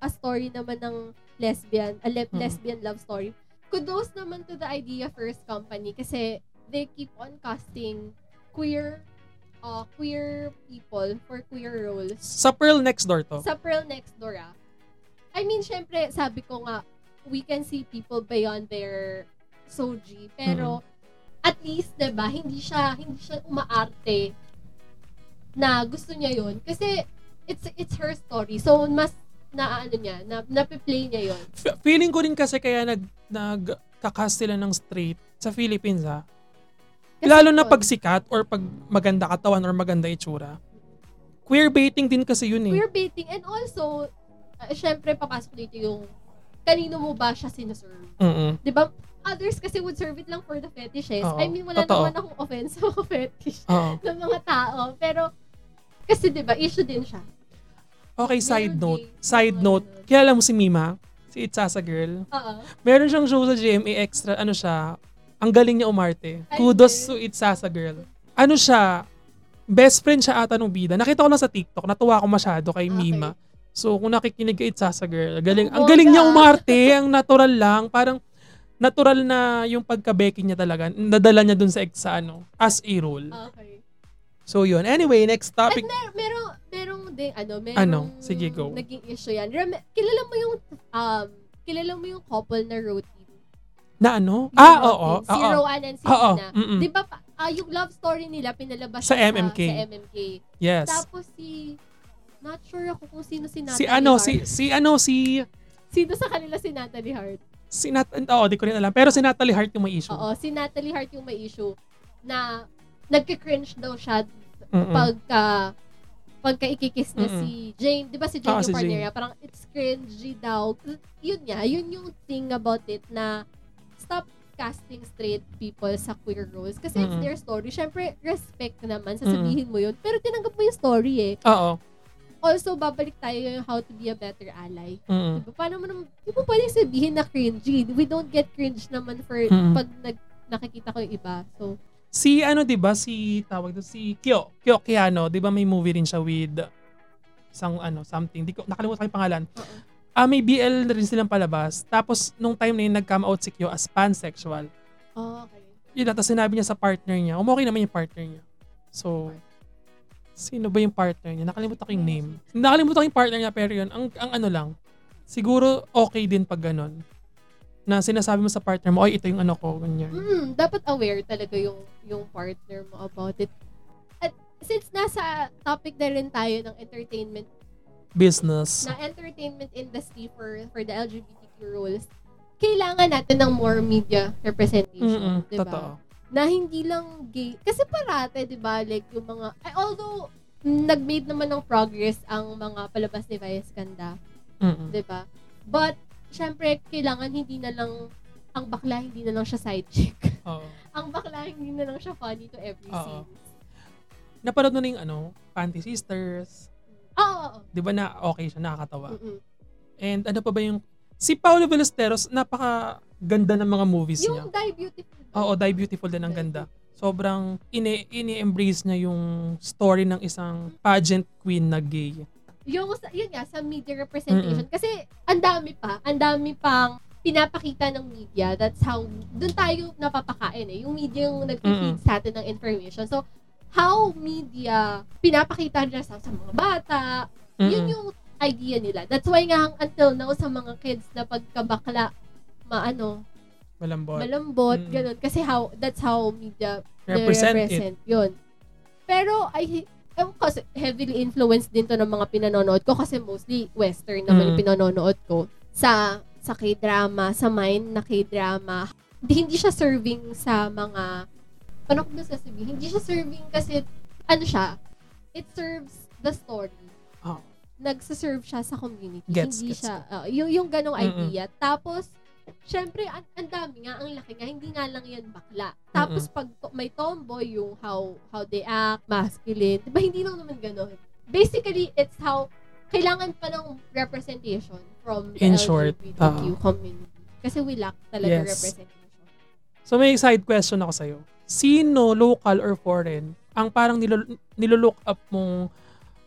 a story naman ng lesbian, a le- Mm. lesbian love story. Kudos naman to the Idea First Company kasi they keep on casting queer uh, queer people for queer roles. Sa Pearl Next Door to. Sa Pearl Next Door, ah. I mean, syempre, sabi ko nga, we can see people beyond their soji. Pero, at least, 'di ba hindi siya, hindi siya umaarte na gusto niya yon Kasi, it's it's her story. So, mas na ano niya, na nape-play niya yon feeling ko rin kasi kaya nag nagkakas sila ng straight sa Philippines ha. Kasi Lalo na pag sikat or pag maganda katawan or maganda itsura. Queer baiting din kasi yun eh. queer baiting and also, uh, syempre, papasok dito yung kanino mo ba siya sinuserve. Mm-mm. 'Di ba? Others kasi would serve it lang for the fetishes. Oo, I mean, wala totoo. naman akong offense sa mga fetish Oo. ng mga tao. Pero, kasi 'di ba issue din siya. Okay, side Meron note. Side note. Kilala mo si Mima? Si Itsasa Girl? Oo. Meron siyang show sa GMA Extra. Ano siya? Ang galing niya umarte. Kudos to. Itsasa Girl. Ano siya? Best friend siya ata nung bida. Nakita ko lang sa TikTok. Natuwa ako masyado kay Okay. Mima. So, kung nakikinig kay Itsasa Girl, galing, ang galing niya umarte. ang natural lang. Parang natural na yung pagka-Becky niya talaga. Nadala niya dun sa, ex- sa ano, as a role. Okay. So, yun. Anyway, next topic. At mer merong, merong din, ano, merong Ano? Sige, go. naging issue yan. Rem- kilala mo yung, um, kilala mo yung couple na routine? Na ano? Yung Ah, oo. Si oo. Rowan and si Oo. Ina. mm-mm. Di ba, ah, yung love story nila, pinalabas Sa siya MMK. Sa, MMK. Yes. Tapos si, not sure ako kung sino si Natalie Si ano, Hart. si, si ano, si, Sino sa kanila si Natalie Hart? si Nat, oo, di ko rin alam. Pero si Natalie Hart yung may issue. Oo, si Natalie Hart yung may issue na nagka-cringe daw siya Mm-mm. pagka pagka ikikis na Mm-mm. si Jane, 'di ba si Jane Ah, yung si partner niya, parang it's cringy daw. Yun nga, yun yung thing about it na stop casting straight people sa queer roles kasi it's Mm-mm. their story. Syempre, respect naman, sasabihin mo yun. Pero tinanggap mo yung story eh. Oo. Also, babalik tayo yung how to be a better ally. Mm-mm. Diba? Paano mo naman, di mo pwedeng sabihin na cringy. We don't get cringe naman for Mm. pag nag, nakikita ko yung iba. So, Si ano 'di ba si tawag doon si Kyo, Kyo Kiano, 'di ba may movie rin siya with isang ano something. Di ko nakalimutan yung pangalan. oo. Ah may BL na rin silang palabas. Tapos nung time na yun nag-come out si Kyo as pansexual. Oh, okay. Yun na, tapos sinabi niya sa partner niya, umokay naman yung partner niya. So, sino ba yung partner niya? Nakalimutan ko yung name. Nakalimutan ko yung partner niya, pero yun, ang, ang ano lang, siguro okay din pag ganun. Na sinasabi mo sa partner mo, oy, ito yung ano ko, ganyan. Mm, dapat aware talaga yung yung partner mo about it. At since nasa topic na rin tayo ng entertainment, Business. na entertainment industry for for the LGBTQ roles, kailangan natin ng more media representation, 'di totoo. ba? Na hindi lang gay. Kasi parate, 'di ba, like yung mga ay, although nag-made naman ng progress ang mga palabas ni Vice Ganda, Mm-mm. 'di ba? But syempre kailangan hindi na lang ang bakla hindi na lang siya side chick. Oo. ang bakla hindi na lang siya funny to every Oo. scene. Napanood mo na yung ano, Panty Sisters. Oo, oo, oo. Di ba na okay siya, nakakatawa. Mm-mm. And ano pa ba yung... Si Paolo Ballesteros, napaka ganda ng mga movies niya. Yung Die Beautiful. Oo, Die Beautiful din ang Die ganda. Sobrang ini ini-embrace niya yung story ng isang pageant queen na gay. Yung, sa- yun nga, sa media representation. Kasi, ang dami pa, ang dami pang pinapakita ng media. That's how, doon tayo napapakain eh. Yung media yung nag-feed sa atin ng information. So, how media pinapakita nila sa, sa mga bata, yun Mm-mm. yung idea nila. That's why nga until now sa mga kids na pagkabakla, maano, Malambot. malambot, Mm. ganun. Kasi how, that's how media Represent it. represent yun. Pero, I, ewan ko, heavily influenced din to ng mga pinanonood ko kasi mostly western naman Mm. yung pinanonood ko. Sa sa K-drama, sa mine na K-drama, hindi, hindi siya serving sa mga, paano ko ba sasabihin? Hindi siya serving kasi, ano siya, it serves the story. Oh. Nagsaserve siya sa community. Gets, hindi gets siya, uh, yung, yung ganong Mm-mm. idea. Tapos, syempre, ang, ang dami nga, ang laki nga, hindi nga lang yan bakla. Tapos, pag to- may tomboy, yung how how they act, masculine, di ba hindi lang naman ganon. Basically, it's how, kailangan pa ng representation from the In short, LGBTQ ah. community. Kasi we lack talaga Yes. representation. So may side question ako sa'yo. Sino, local or foreign, ang parang nilol- nilulook up mong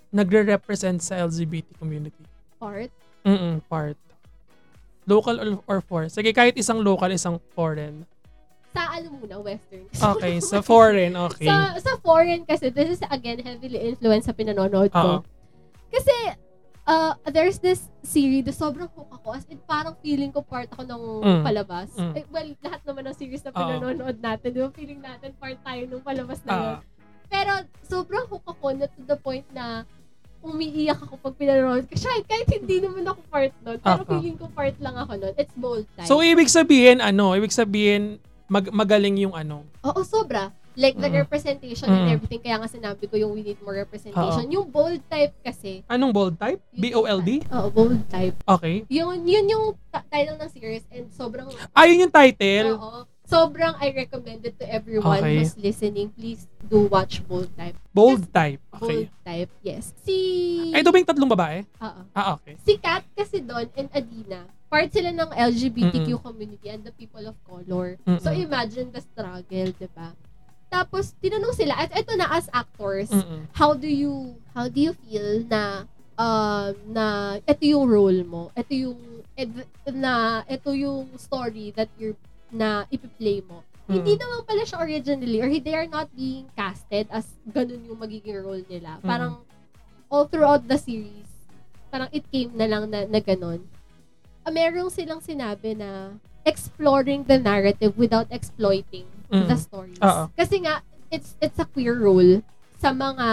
nagre-represent sa LGBT community? Part, Mm part. Local or, or foreign? Sige, kahit isang local, isang foreign. sa ano muna, western. Okay, sa foreign, okay. Sa, sa foreign kasi, this is again heavily influenced sa pinanonood Oo. ko. Kasi, uh, there's this series, the sobrang hook ako, as in parang feeling ko part ako ng Mm. palabas. Mm. Eh, well, lahat naman ng series na Oo. pinanonood natin, di ba, feeling natin part tayo ng palabas na yun. Pero, sobrang hook ako na to the point na umiiyak ako pag pinanonood ko. Siya, kahit hindi naman ako part nun, pero Oo. feeling ko part lang ako nun. It's bold time. so, ibig sabihin, ano, ibig sabihin, mag magaling yung ano. Oo, sobra. Like the Mm. representation and everything. Kaya nga sinabi ko yung we need more representation. Yung bold type kasi. Anong bold type? yun B-O-L-D? Oo, bold type. Okay. Yun, yun yung ta- title ng series and sobrang, Ayun yung title. oo, sobrang I recommend it to everyone Okay. who's listening. Please do watch bold type. Bold type. Okay. Bold type, yes. Si, Ay, ito ba yung tatlong babae? oo. Ah, okay. Si Kat kasi doon and Adina, part sila ng LGBTQ community and the people of color. Mm-mm. So imagine the struggle, 'di ba? Tapos tinanong sila at ito na as actors, Mm-mm. how do you how do you feel na um na ito yung role mo, ito yung ed- na ito yung story that you're na ipi-play mo. Mm. Hindi naman pala siya originally or they are not being casted as ganun yung magiging role nila. Mm. Parang all throughout the series, parang it came na lang na, na ganun. Ah, merong silang sinabi na exploring the narrative without exploiting Mm. the stories. Oo. Kasi nga, it's it's a queer role sa mga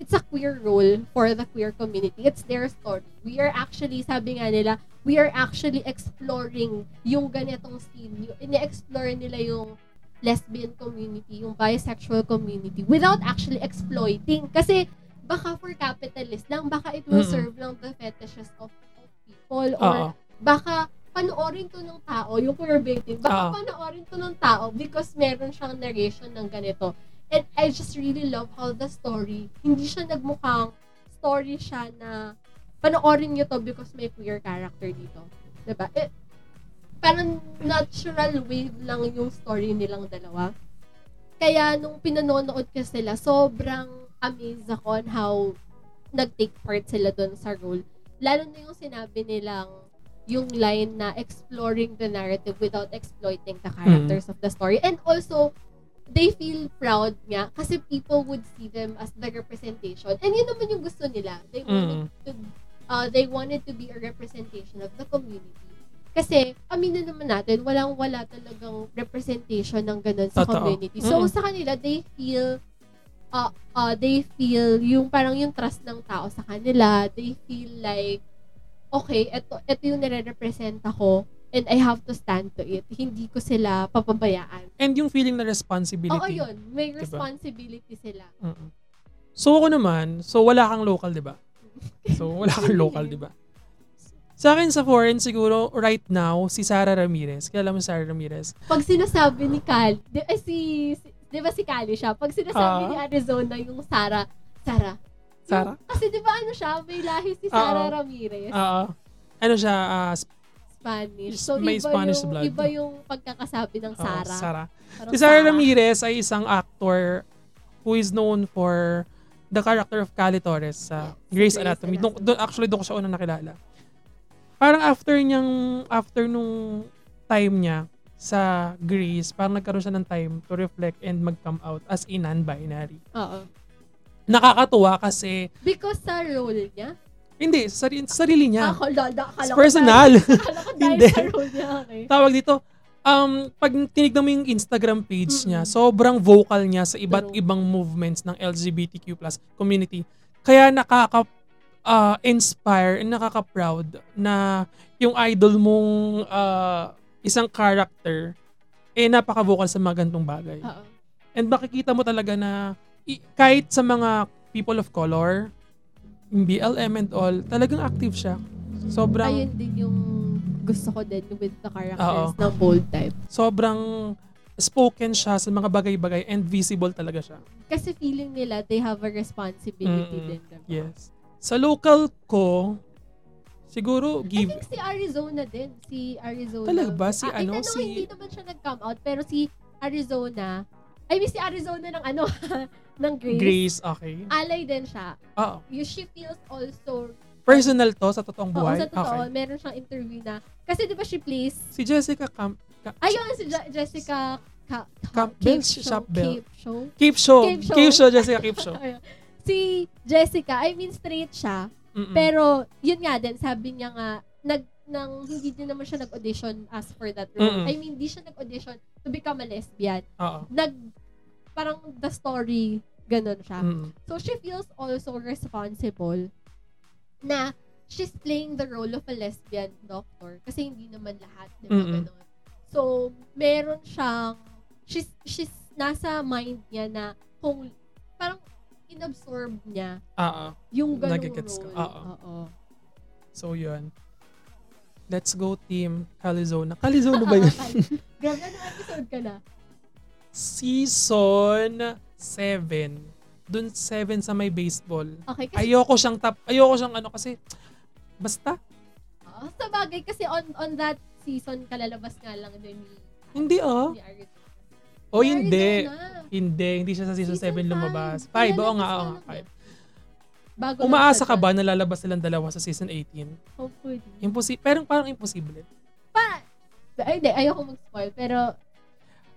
it's a queer role for the queer community. It's their story. We are actually, sabi nga nila, we are actually exploring yung ganitong scene. Yung, ini-explore nila yung lesbian community, yung bisexual community without actually exploiting. Kasi baka for capitalist lang, baka it will Mm-mm. serve lang the fetishes of, of people or Oo. baka panoorin to ng tao, yung queerbaiting, baka Oo. panoorin to ng tao because meron siyang narration ng ganito. And I just really love how the story, hindi siya nagmukhang story siya na panoorin nyo to because may queer character dito. Diba? Eh, parang natural wave lang yung story nilang dalawa. Kaya nung pinanonood ko sila, sobrang amazed ako on how nag-take part sila doon sa role. Lalo na yung sinabi nilang yung line na exploring the narrative without exploiting the characters of the story. And also, they feel proud nga kasi people would see them as the representation. And yun naman yung gusto nila. They wanted Mm. to uh, they wanted to be a representation of the community. Kasi, aminin naman natin, walang-wala talagang representation ng ganun sa Totoo. community. So, Mm. sa kanila, they feel uh, uh, they feel yung parang yung trust ng tao sa kanila. They feel like, okay, ito, ito yung nire-represent ako and I have to stand to it. Hindi ko sila papabayaan. And yung feeling na responsibility. Oo, yun. May Diba? responsibility sila. Mm-mm. So ako naman, so wala kang local, 'di ba? So wala kang local, 'di ba? Sa akin sa foreign siguro right now si Sara Ramirez. Kilala mo si Sara Ramirez? Pag sinasabi ni Cal, di, eh, si, si, di ba si Cali siya? Pag sinasabi Ah. ni Arizona yung Sara, Sara. Sara? Yung- kasi di ba ano siya, may lahi si Sara Oo. Ramirez, Oo. ano siya? ah, sp- Spanish. Is- So may iba Spanish yung, blood. iba yung pagkakasabi ng oo, Sara. Sara. Parang Si Sara Ramirez ay isang actor who is known for the character of Cali Torres sa Yes, Grey's Anatomy. Anatomy. Doon- actually, doon ko siya unang nakilala. parang after niyang, after nung time niya sa Greece, parang nagkaroon siya ng time to reflect and mag-come out as a non-binary. Oo. Nakakatuwa kasi, Because sa role niya? Hindi, sa sarili, sa sarili niya. Ako, lada, akala personal. ko dahil Hindi. sa role niya. Okay. Tawag dito, um, pag tinignan mo yung Instagram page niya, Mm-mm. sobrang vocal niya sa iba't True. ibang movements ng LGBTQ plus community. Kaya nakaka uh, inspire and nakaka-proud na yung idol mong uh, isang character eh napaka-vocal sa mga gantong bagay. Oo. And makikita mo talaga na i- kahit sa mga people of color, BLM and all, talagang active siya. Sobrang Ayun din yung gusto ko din with the characters Oo. ng bold type. sobrang spoken siya sa mga bagay-bagay and visible talaga siya. Kasi feeling nila they have a responsibility Mm-mm. din. diba? Yes. Sa local ko, siguro I give think si Arizona din. Si Arizona. Talaga ba? Si Ah, ano, no, si- hindi naman siya nag-come out. Pero si Arizona, I mean si Arizona ng ano, ng Grace. Grace, okay. Alay din siya. Oo. You, she feels also, Personal to sa totoong oo, buhay. sa totoo, Okay. meron siyang interview na, kasi di ba she plays, Si Jessica Camp Ka- ayun, si Je- Jessica Ka- Campbell, Cape Show, Shopbell. Cape Show. Keep show. Cape Show. Keep show, Jessica Keep show. Si Jessica, I mean straight siya, Mm-mm. Pero, yun nga din, sabi niya nga, nag, nang, hindi din naman siya nag-audition as for that role. Mm-mm. I mean, hindi siya nag-audition to become a lesbian. Oo. Nag, parang the story, ganun siya. Mm-mm. So, she feels also responsible na she's playing the role of a lesbian doctor kasi hindi naman lahat, di ba, Mm-mm. ganun. So, meron siyang, she's, she's nasa mind niya na kung, parang inabsorb niya Oo. yung ganung Nagigets ka. role. Oo. Oo. So, yun. Let's go team Calizona. Calizona ba yun? Grabe, anong episode ka na? Season 7. Dun 7 sa may baseball. Okay, kasi Ayoko siyang tap, ayoko siyang ano kasi basta ah, sa bagay kasi on on that season kalalabas nga lang din ni hindi oh. ni Arizona. O Ni hindi. Arizona. Hindi, hindi siya sa season Season 7 lumabas. 5, five. oo nga, oo nga, lang 5. yun. Bago Umaasa ka ba na lalabas silang dalawa sa season 18? Hopefully. Imposi pero parang imposible. Pa, ay, hindi, ayoko mag-spoil, pero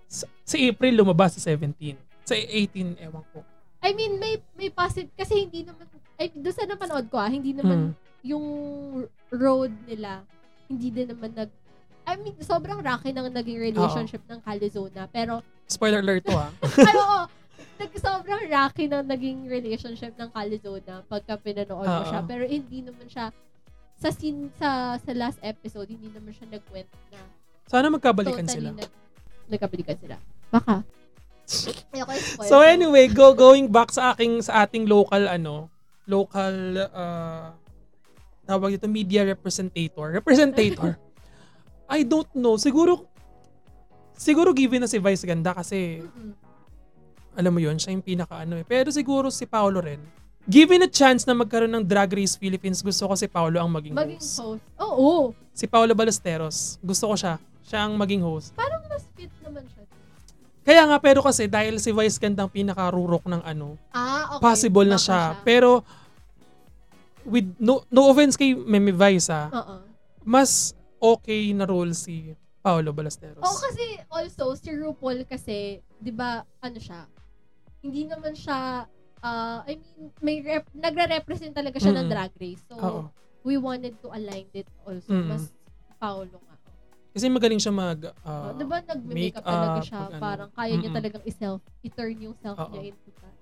Sa, April lumabas sa 17. Sa 18, ewan ko. I mean, may may positive, kasi hindi naman, ay, doon sa napanood ko ah, hindi naman Hmm. yung road nila, hindi din naman nag, I mean, sobrang rocky ng naging relationship ng Calizona, pero Spoiler alert to ah. Ay, oo. Nag, sobrang rocky na naging relationship ng Calizona pagka pinanood mo Oo. siya. Pero hindi naman siya, sa scene, sa, sa last episode, hindi naman siya nagkwento na Sana magkabalikan totally sila. nag, nagkabalikan sila. Baka. Ayoko i-spoil. So anyway, go going back sa aking sa ating local ano, local uh, tawag dito media representator. Representator. I don't know. Siguro siguro given na si Vice ganda kasi Mm-mm. alam mo yon siya yung pinaka ano eh. Pero siguro si Paolo rin. Given a chance na magkaroon ng Drag Race Philippines, gusto ko si Paolo ang maging, Maging host. host. Oo. Si Paolo Ballesteros. Gusto ko siya. Siya ang maging host. Parang mas fit naman siya. Kaya nga, pero kasi dahil si Vice ganda ang pinaka-rurok ng ano, Ah, okay. possible na Baka siya. Pero, with no, no offense kay Meme Vice ah, Oo. mas okay na role si Paolo Ballesteros. Oo, kasi also, si RuPaul kasi, di ba, ano siya, hindi naman siya, uh, I mean, may rep- nagre-represent talaga siya ng Mm-mm. drag race. So, Oo. we wanted to align it also. Mm. Mas Paolo. Kasi magaling siya mag... ah, di ba nag-makeup make-up, talaga siya? pag ano. Parang kaya niya Mm-mm. talagang i-self, i-turn yung self Oo. niya into that.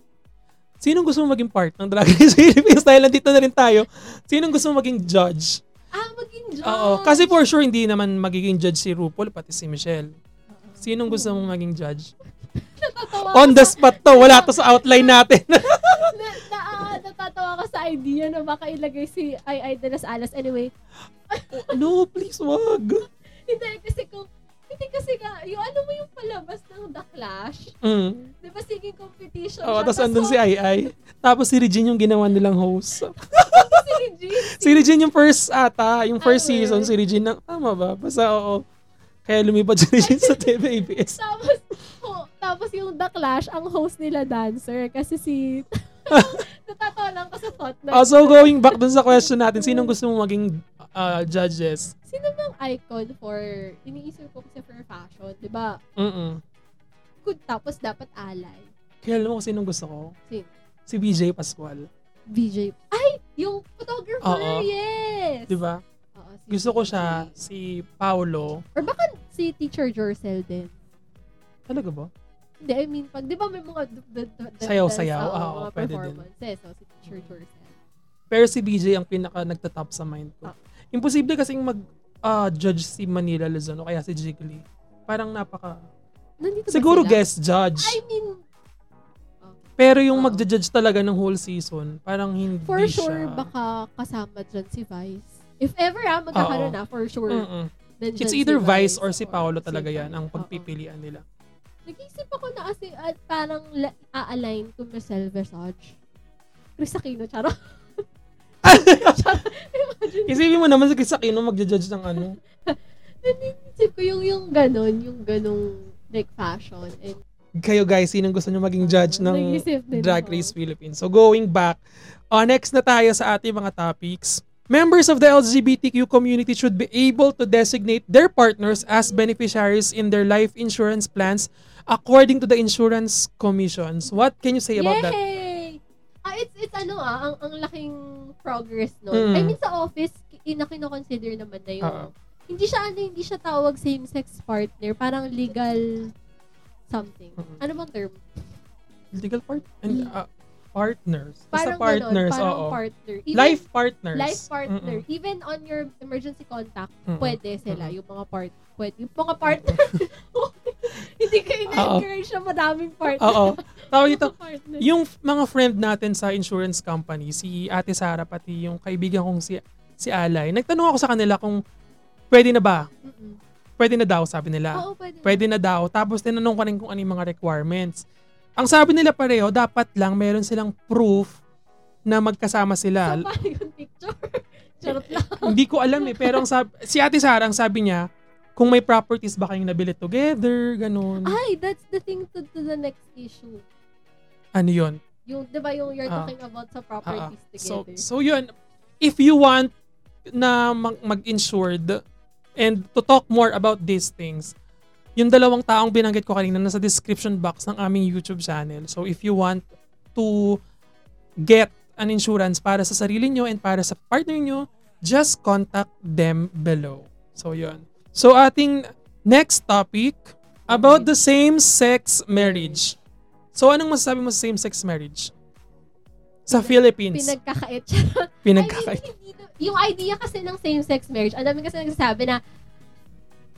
Sinong gusto mo maging part ng Drag Race Philippines? Dahil nandito na rin tayo. Sinong gusto mo maging judge? Ah, maging judge! Oo. Kasi for sure, hindi naman magiging judge si RuPaul, pati si Michelle. Oo. Sinong gusto mong maging judge? On the spot to. Wala to sa outline natin. na, na, ah, natatawa ko sa idea na baka ilagay si Ay Ay de las Alas. Anyway, no, please, wag. hindi kasi kung hindi kasi nga, yung ano mo yung palabas ng The Clash, Mm. di ba singing competition Oo, siya? tapos andun si Ai Ai. Tapos si Regine yung ginawa nilang host. si Regine. Si Regine yung first ata, yung first Ever. season, si Regine na, tama ba? Basta oo. Kaya lumipad si Regine sa TV-ABS. Tapos, oh, tapos yung The Clash, ang host nila dancer. Kasi si, Natatawa lang ko sa thought na. Ah, so going back dun sa question natin, sinong gusto mo maging ah, judges? Sino bang icon for, iniisip ko kasi for fashion, di ba? Mm-mm. Good tapos dapat alay. Kaya alam mo kung sinong gusto ko? Sino? Si BJ Pascual. VJ. Ay! Yung photographer, Oo. yes! Di ba? Oo, si Gusto ko siya, si Paolo. Or baka si Teacher Jorcel din. Talaga ba? Hindi, I mean, pag, di ba may mga d- d- d- d- Sayaw-sayaw. oo, Oo, mga pwede din. So, si Teacher Jorcel. Pero si BJ ang pinaka nagtatop sa mind ko. Ah. Imposible kasing mag ah, judge si Manila Luzon o kaya si Jiggly. Parang napaka... Nandito Siguro guest judge. I mean, Pero yung Oo. magja-judge talaga ng whole season, parang hindi for siya. sure, baka kasama dyan si Vice. If ever ah, magkakaroon Oo. na, for sure. Mm-mm. It's si either Vice or si or Paolo si talaga yan Vice. ang pagpipilian nila. Nag-isip ako na kasi at parang la- a-align to Michelle Visage. Chris Aquino, charo. Isipin mo naman si Chris Aquino magja-judge ng ano. nanisip ko yung, yung ganon, yung ganong like fashion. And Kayo guys, sinong gusto nyo maging judge ng Drag ako. Race Philippines? So going back, uh, next na tayo sa ating mga topics. Members of the LGBTQ community should be able to designate their partners as beneficiaries in their life insurance plans according to the insurance commissions. What can you say about that? Yay! Ah, it's, it's ano ah, ang, ang laking progress no. Mm. I mean, sa office, ina consider naman na yung, Oo. hindi siya ano, hindi siya tawag same-sex partner, parang legal something. Mm. Ano bang term? Legal part? And, uh, partners. Basta Parang partners, ganon, parang oo. partner. Even, Life partners. life partner. Mm-mm. Even on your emergency contact, Mm-mm. pwede sila, Mm-mm. yung mga part, pwede, yung mga partner. hindi ka ina-encourage na madaming partner. Oo. Tawag ito, yung mga friend natin sa insurance company, si Ate Sara pati yung kaibigan kong si si Alay, nagtanong ako sa kanila kung pwede na ba? Mm-mm. Pwede na daw, sabi nila. Oo, pwede. Pwede na daw. Tapos tinanong ko rin kung ano yung mga requirements. Ang sabi nila pareho, dapat lang meron silang proof na magkasama sila. So, yung picture? Charot lang. Hindi ko alam eh. Pero ang sabi, si Ate Sara, ang sabi niya, kung may properties ba kayong nabili together, ganun. Ay, that's the thing to, to the next issue. Ano yun? Yung, di ba yung you're Ah. talking about sa properties So, together? so yun, if you want na mag- mag-insured and to talk more about these things, yung dalawang taong binanggit ko kanina nasa description box ng aming YouTube channel. So if you want to get an insurance para sa sarili nyo and para sa partner nyo, just contact them below. So yun. So ating next topic about the same-sex marriage. So anong masasabi mo sa same-sex marriage? Sa Pinag- Philippines. Pinagkakait. Pinagkakait. I mean, yung idea kasi ng same-sex marriage, ang dami kasi nagsasabi na,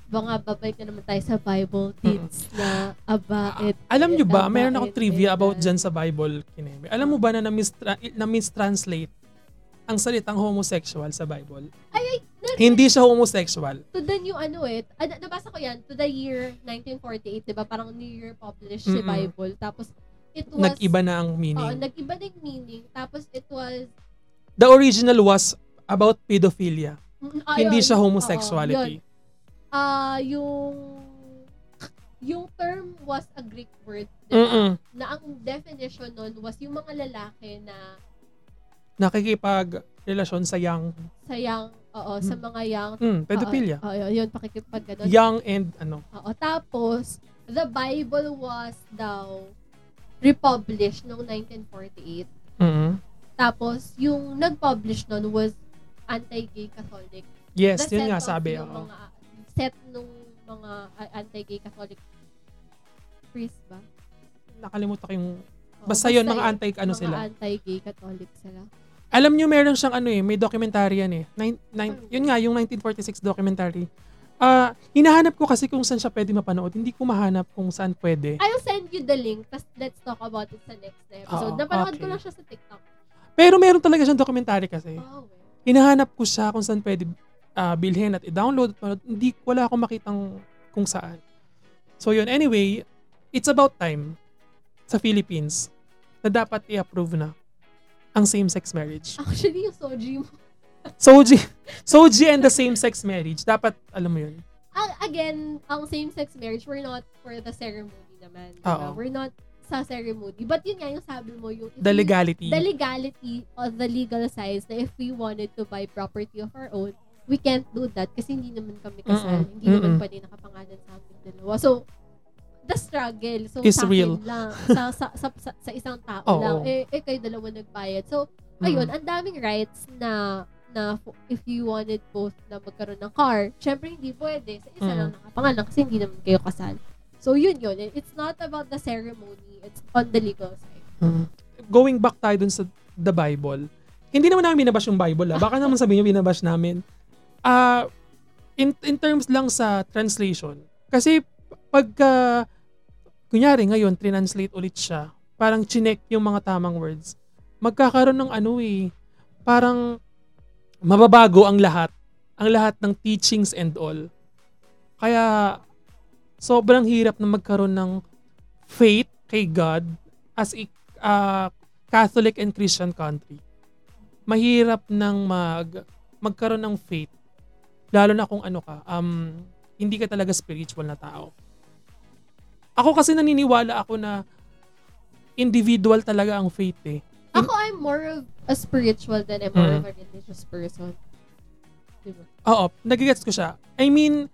baka babalik na naman tayo sa Bible teach na aba, it, Alam nyo ba, meron akong trivia about dyan sa Bible, Kineme. Alam mo ba na na-mistra- na-mistranslate ang salitang homosexual sa Bible? Ay, ay, na- Hindi siya homosexual. to the new ano eh, ah, na- nabasa ko yan, to the year 1948, di ba? Parang New Year published si Mm-mm. Bible. Tapos, it was, Nag-iba na ang Oo, meaning. nag-iba na yung meaning. Tapos, it was, The original was about pedophilia. mm, ah, Hindi yun. siya Oo, homosexuality. Ah, yung, yung term was a Greek word, di ba? Mm-mm. Na ang definition nun was yung mga lalaki na Nakikipag-relasyon sa young, sa young, oo, sa mga young, mm, pedophilia. Oo, oo, yun, pakikipag ganun. Young and ano. Oo, tapos, the Bible was daw republished noong 1948. Mm-mm. Tapos, yung nag-publish nun was anti-gay Catholic. Yes, The yun nga sabi. yung oo. Mga, set nung mga anti-gay Catholic priest ba? Nakalimutan ko yung... Oo, Basta yun, mga anti, ano mga sila. anti-gay Catholic sila. Alam nyo, meron siyang ano eh, may documentary yan eh. Nine, nine, yun nga, yung 1946 documentary. Ah, hinahanap ko kasi kung saan siya pwede mapanood. Hindi ko mahanap kung saan pwede. I'll send you the link, tas let's talk about it sa next episode. Oo, Napanood ko okay. lang siya sa TikTok. Pero meron talaga siyang documentary kasi. Oh. Hinahanap ko siya kung saan pwede ah, bilhin at i-download. at. Hindi, wala akong makitang kung saan. So yun, anyway, it's about time sa Philippines na dapat i-approve na ang same-sex marriage. Actually, yung soji mo. Soji, Soji and the same-sex marriage, dapat, alam mo yun. Ang- again, ang same-sex marriage, we're not for the ceremony naman. Diba? We're not sa ceremony. But yun nga yung sabi mo, yung The we- legality. the legality or the legal size na if we wanted to buy property of our own, we can't do that kasi hindi naman kami kasal. Mm-mm. Hindi naman Mm-mm. pa rin nakapangalan sa amin dalawa. So, the struggle. So, Is sa real. lang. Sa, sa, sa, sa, sa isang tao Oo. lang. Eh, eh, kayo dalawa nagbayad. So, Mm. ayun, ang daming rights na na if you wanted both na magkaroon ng car, syempre hindi pwede. Sa isa Mm. lang nakapangalan kasi hindi naman kayo kasal. So, yun yun. It's not about the ceremony. It's on the legal side. Mm. Going back tayo dun sa the Bible, hindi naman namin binabash yung Bible. Ah. Baka naman sabihin nyo binabash namin. Ah, in, in terms lang sa translation. Kasi pagka, kunyari ngayon, translate ulit siya, parang chinek yung mga tamang words, magkakaroon ng ano eh, parang mababago ang lahat. Ang lahat ng teachings and all. Kaya, sobrang hirap na magkaroon ng faith kay God as a uh, Catholic and Christian country. Mahirap nang mag magkaroon ng faith lalo na kung ano ka um hindi ka talaga spiritual na tao. Ako kasi naniniwala ako na individual talaga ang faith eh. Ako, I'm more of a spiritual than I'm more Mm. of a religious person. Diba? Oo, nagigets ko siya. I mean,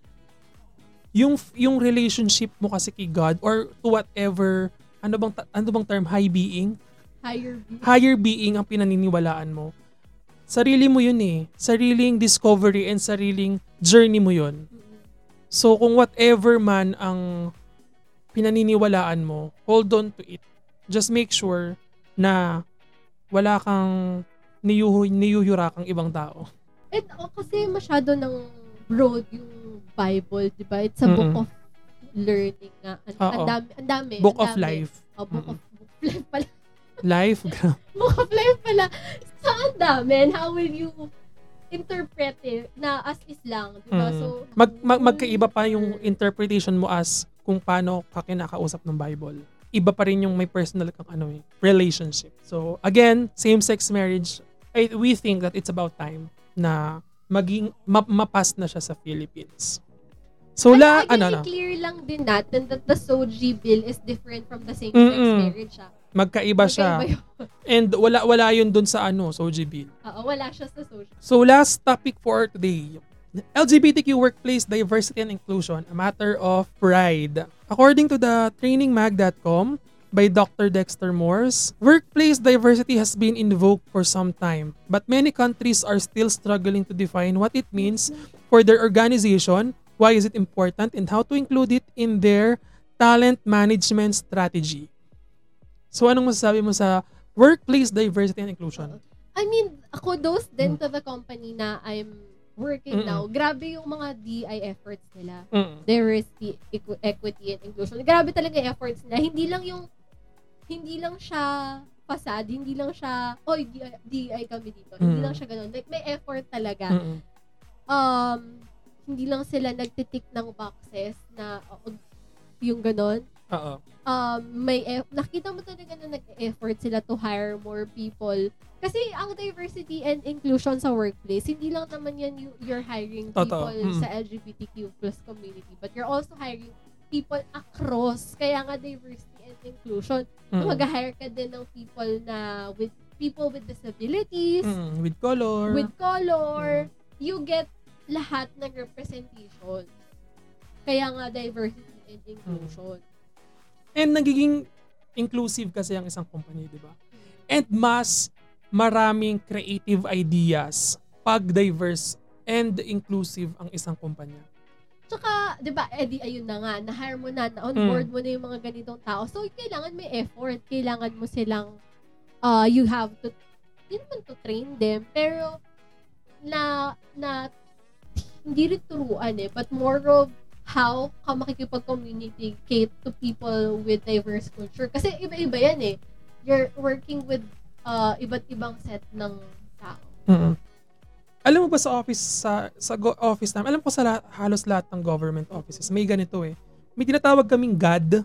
yung yung relationship mo kasi kay God or to whatever ano bang ano bang term high being Higher view. higher being ang pinaniniwalaan mo. Sarili mo yun eh. Sariling discovery and sariling journey mo yun. Mm-mm. So kung whatever man ang pinaniniwalaan mo, hold on to it. Just make sure na wala kang niyuhu, niyuyurakang ibang tao. And oh, kasi masyado ng broad yung Bible, di ba? It's a Mm-mm. book of learning nga. Ang Oo. dami, ang dami. Book of life. Oh, book Mm-mm. of book of life pala. Life. book of life pala. So, ang dami. And how will you interpret it na as is lang, di ba? Mm. So, mag, mag, magkaiba pa yung interpretation mo as kung paano ka kinakausap ng Bible. Iba pa rin yung may personal kang ano eh, relationship. So again, same-sex marriage, I, we think that it's about time na maging ma, mapas na siya sa Philippines. So la, Ay, ano, again, ano, i-clear lang din natin that the SOGI bill is different from the same-sex Mm-mm. marriage. Ah. magkaiba siya. Magkaiba yun. And wala wala yun dun sa ano, sa OGB. Oo, wala siya sa social. So last topic for today. LGBTQ workplace diversity and inclusion, a matter of pride. According to the trainingmag.com by Dr. Dexter Morse, workplace diversity has been invoked for some time, but many countries are still struggling to define what it means for their organization, why is it important, and how to include it in their talent management strategy. So anong masasabi mo sa workplace diversity and inclusion? I mean, ako those din to the company na I'm working Mm-mm. now. Grabe yung mga DI efforts nila. Mm. Diversity, equ- equity, and inclusion. Grabe talaga yung efforts nila. Hindi lang yung, hindi lang siya fasad, hindi lang siya, oy, DI, DI kami dito. Hindi Mm. lang siya ganun. Like, may effort talaga. Mm-mm. Um, hindi lang sila nagtitik ng boxes na, uh, yung ganun. Oo. um, may eff- nakita mo talaga na nag-effort sila to hire more people. Kasi ang diversity and inclusion sa workplace, hindi lang naman yan you, you're hiring people Mm. sa LGBTQ plus community, but you're also hiring people across. Kaya nga diversity and inclusion. Mm. Mag-hire ka din ng people na with people with disabilities, Mm, with color. with color, you get lahat ng representation. Kaya nga diversity and inclusion. And nagiging inclusive kasi ang isang company, di ba? And mas maraming creative ideas pag diverse and inclusive ang isang kumpanya. Tsaka, di ba, eh di ayun na nga, na-hire mo na, na-on Mm. board mo na yung mga ganitong tao. So, kailangan may effort. Kailangan mo silang, uh, you have to, hindi naman to train them, pero, na, na, hindi rin turuan eh, but more of how ka makikipag-communicate to people with diverse culture. Kasi iba-iba yan eh. You're working with uh, iba't ibang set ng tao. mm Alam mo ba sa office sa sa go- office namin, alam ko sa lahat, halos lahat ng government offices, may ganito eh. May tinatawag kaming GAD,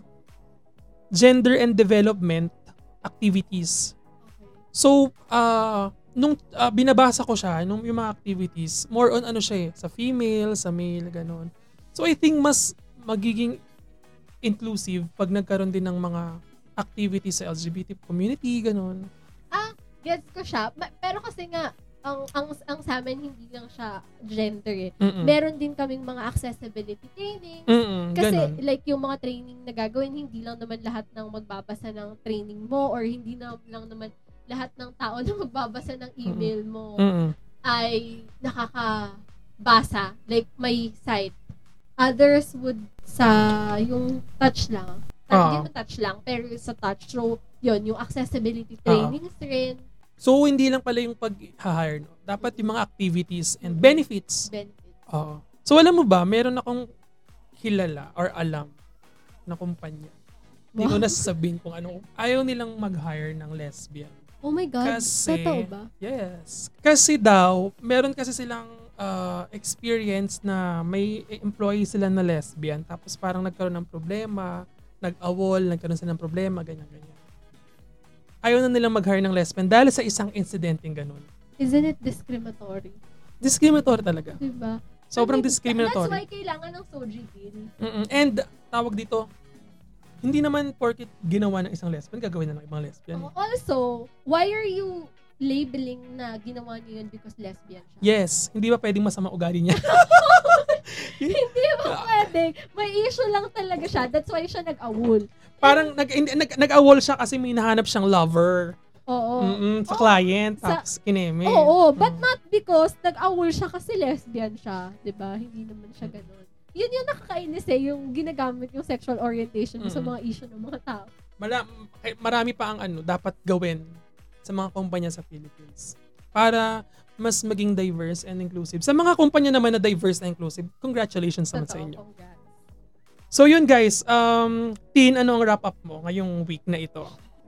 Gender and Development Activities. Okay. So, ah nung ah, binabasa ko siya, nung yung mga activities, more on ano siya eh, sa female, sa male, ganon. So, I think mas magiging inclusive pag nagkaroon din ng mga activities sa LGBT community, ganun. Gets ko siya. Pero kasi nga, ang, ang, ang sa amin, hindi lang siya gender eh. Mm-mm. Meron din kaming mga accessibility training. Mm-mm, Kasi ganun. like yung mga training na gagawin, hindi lang naman lahat ng magbabasa ng training mo or hindi na lang naman lahat ng tao na magbabasa ng email mo Mm-mm. ay nakakabasa. Like may site. Others would sa yung touch lang. Ah. Hindi mo touch lang, pero sa touch. So, yun, yung accessibility trainings rin, So, hindi lang pala yung pag-hire, no? Dapat yung mga activities and benefits. benefits. Oo. So, alam mo ba, meron akong kilala or alam na kumpanya. Hindi ko Wow. na sasabihin kung ano. Ayaw nilang mag-hire ng lesbian. Oh my God. Kasi- Totoo ba? Yes. Kasi daw, meron kasi silang uh, experience na may employee sila na lesbian tapos parang nagkaroon ng problema, nag-awol, nagkaroon sila ng problema, ganyan-ganyan. Ayaw na nilang mag-hire ng lesbian dahil sa isang incidenteng ganun. Isn't it discriminatory? Discriminatory talaga. Diba? Sobrang I mean, That's discriminatory. why kailangan ng Soji Bill. Mm-mm. And tawag dito, hindi naman porket ginawa ng isang lesbian, gagawin na ng ibang lesbian. Oh, also, why are you labeling na ginawa niyo yun because lesbian siya? Yes, hindi ba pwedeng masama ugali niya? Hindi ba pwede? May issue lang talaga siya. That's why siya nag-awol. Parang nag, nag, nag-awol siya kasi may nahanap siyang lover. Oo. Mm-mm, sa Oo. client, Sa- tapos kineme. Oo, but Mm. not because nag-awol siya kasi lesbian siya. ba Hindi naman siya ganun. Yun yung nakakainis eh, yung ginagamit yung sexual orientation mo sa mga issue ng mga tao. Mala, eh, marami pa ang ano, dapat gawin sa mga kumpanya sa Philippines para mas maging diverse and inclusive. Sa mga kumpanya naman na diverse and inclusive, congratulations naman sa inyo. congrats. So yun guys, um, Tin, ano ang wrap up mo ngayong week na ito?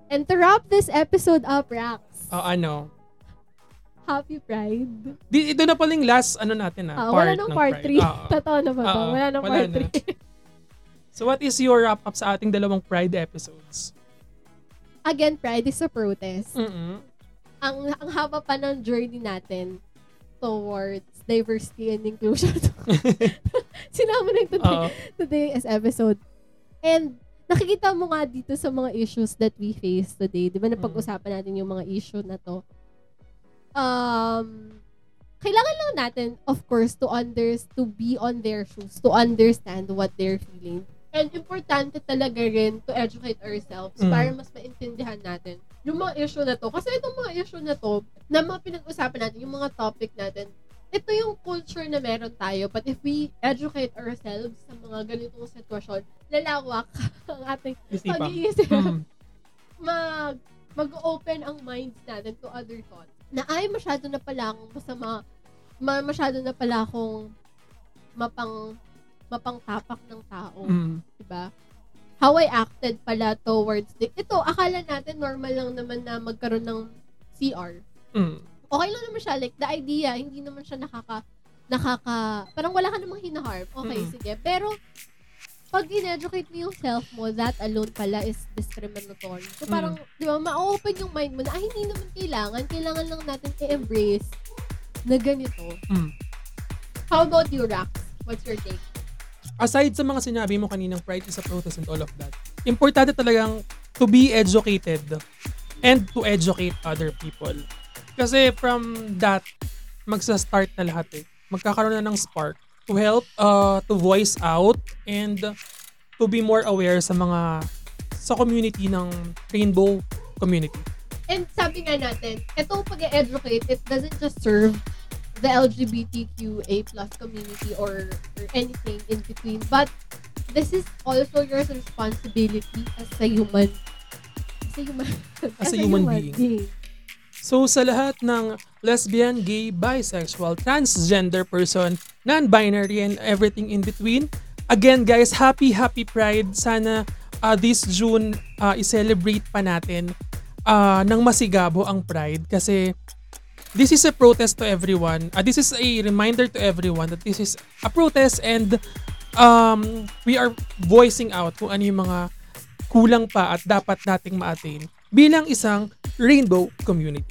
And to wrap this episode up, Rax, Uh, ano? Happy Pride. Di, ito na pala yung last ano natin Ah, ah, wala part nang ng part Pride. 3. Oo. Totoo na ba? Oo, Wala nang wala part na. 3. So what is your wrap up sa ating dalawang Pride episodes? Again, Pride is a protest. Mm-mm. Ang, ang haba pa ng journey natin towards diversity and inclusion. Sinama na today, Oo. today's episode. And nakikita mo nga dito sa mga issues that we face today. Di ba napag-usapan natin yung mga issue na to. Um, kailangan lang natin, of course, to under, to be on their shoes, to understand what they're feeling. And importante talaga rin to educate ourselves Mm. para mas maintindihan natin yung mga issue na to. Kasi itong mga issue na to, na mga pinag-usapan natin, yung mga topic natin, ito yung culture na meron tayo. But if we educate ourselves sa mga ganitong sitwasyon, lalawak ang ating pag-iisip. Mm. Mag, mag-open ang minds natin to other thoughts. Na ay, masyado na pala akong masama, ma, masyado na pala akong mapang, mapang-tapak ng tao. Mm. Diba? How I acted pala towards the, ito, akala natin normal lang naman na magkaroon ng CR. Mm. Okay lang naman siya. Like, the idea, hindi naman siya nakaka, nakaka, parang wala ka namang hinaharm. Okay, Mm. sige. Pero, pag in-educate mo yung self mo, that alone pala is discriminatory. So, Mm. parang, di ba, ma-open yung mind mo na, ay, hindi naman kailangan. Kailangan lang natin i-embrace na ganito. Mm. How about you, Rax? What's your take? Aside sa mga sinabi mo kaninang pride is a protest and all of that, importante talagang to be educated and to educate other people. Kasi from that, magsa-start na lahat eh. Magkakaroon na ng spark to help, uh, to voice out and to be more aware sa mga sa community ng rainbow community. And sabi nga natin, itong pag-educate, it doesn't just serve the LGBTQA plus community or, or anything in between, but this is also your responsibility as a human as a human As a human being. So sa lahat ng lesbian, gay, bisexual, transgender person, non-binary and everything in between, again guys, happy happy Pride. Sana uh, this June uh, i-celebrate pa natin uh, ng masigabo ang Pride kasi this is a protest to everyone. Uh, this is a reminder to everyone that this is a protest and um, we are voicing out kung ano yung mga kulang pa at dapat nating ma-attain bilang isang rainbow community.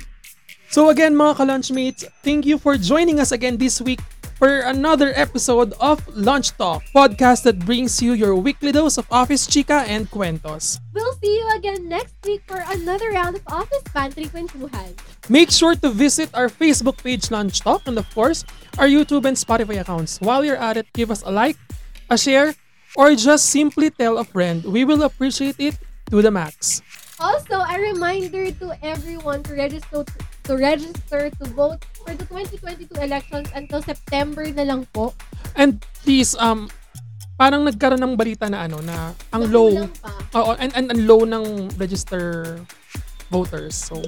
So again mga ka-lunchmates, thank you for joining us again this week for another episode of Lunch Talk, podcast that brings you your weekly dose of office chica and cuentos. We'll see you again next week for another round of Office Pantry Kwentuhan. Make sure to visit our Facebook page Lunch Talk and of course, our YouTube and Spotify accounts. While you're at it, give us a like, a share, or just simply tell a friend. We will appreciate it to the max. Also, a reminder to everyone to register to register to vote for the 2022 elections until September na lang po. And please, um, parang nagkaroon ng balita na ano, na ang low, oo, and, and, and low ng register voters. So,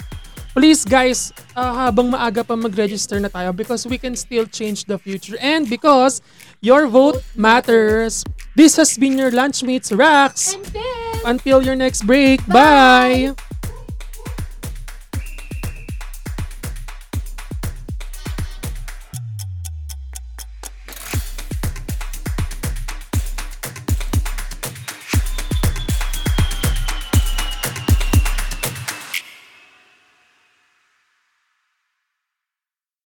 please guys, uh, habang maaga pa mag-register na tayo because we can still change the future and because your vote matters. This has been your Lunchmates Rax. And then, Until your next break, Bye! bye.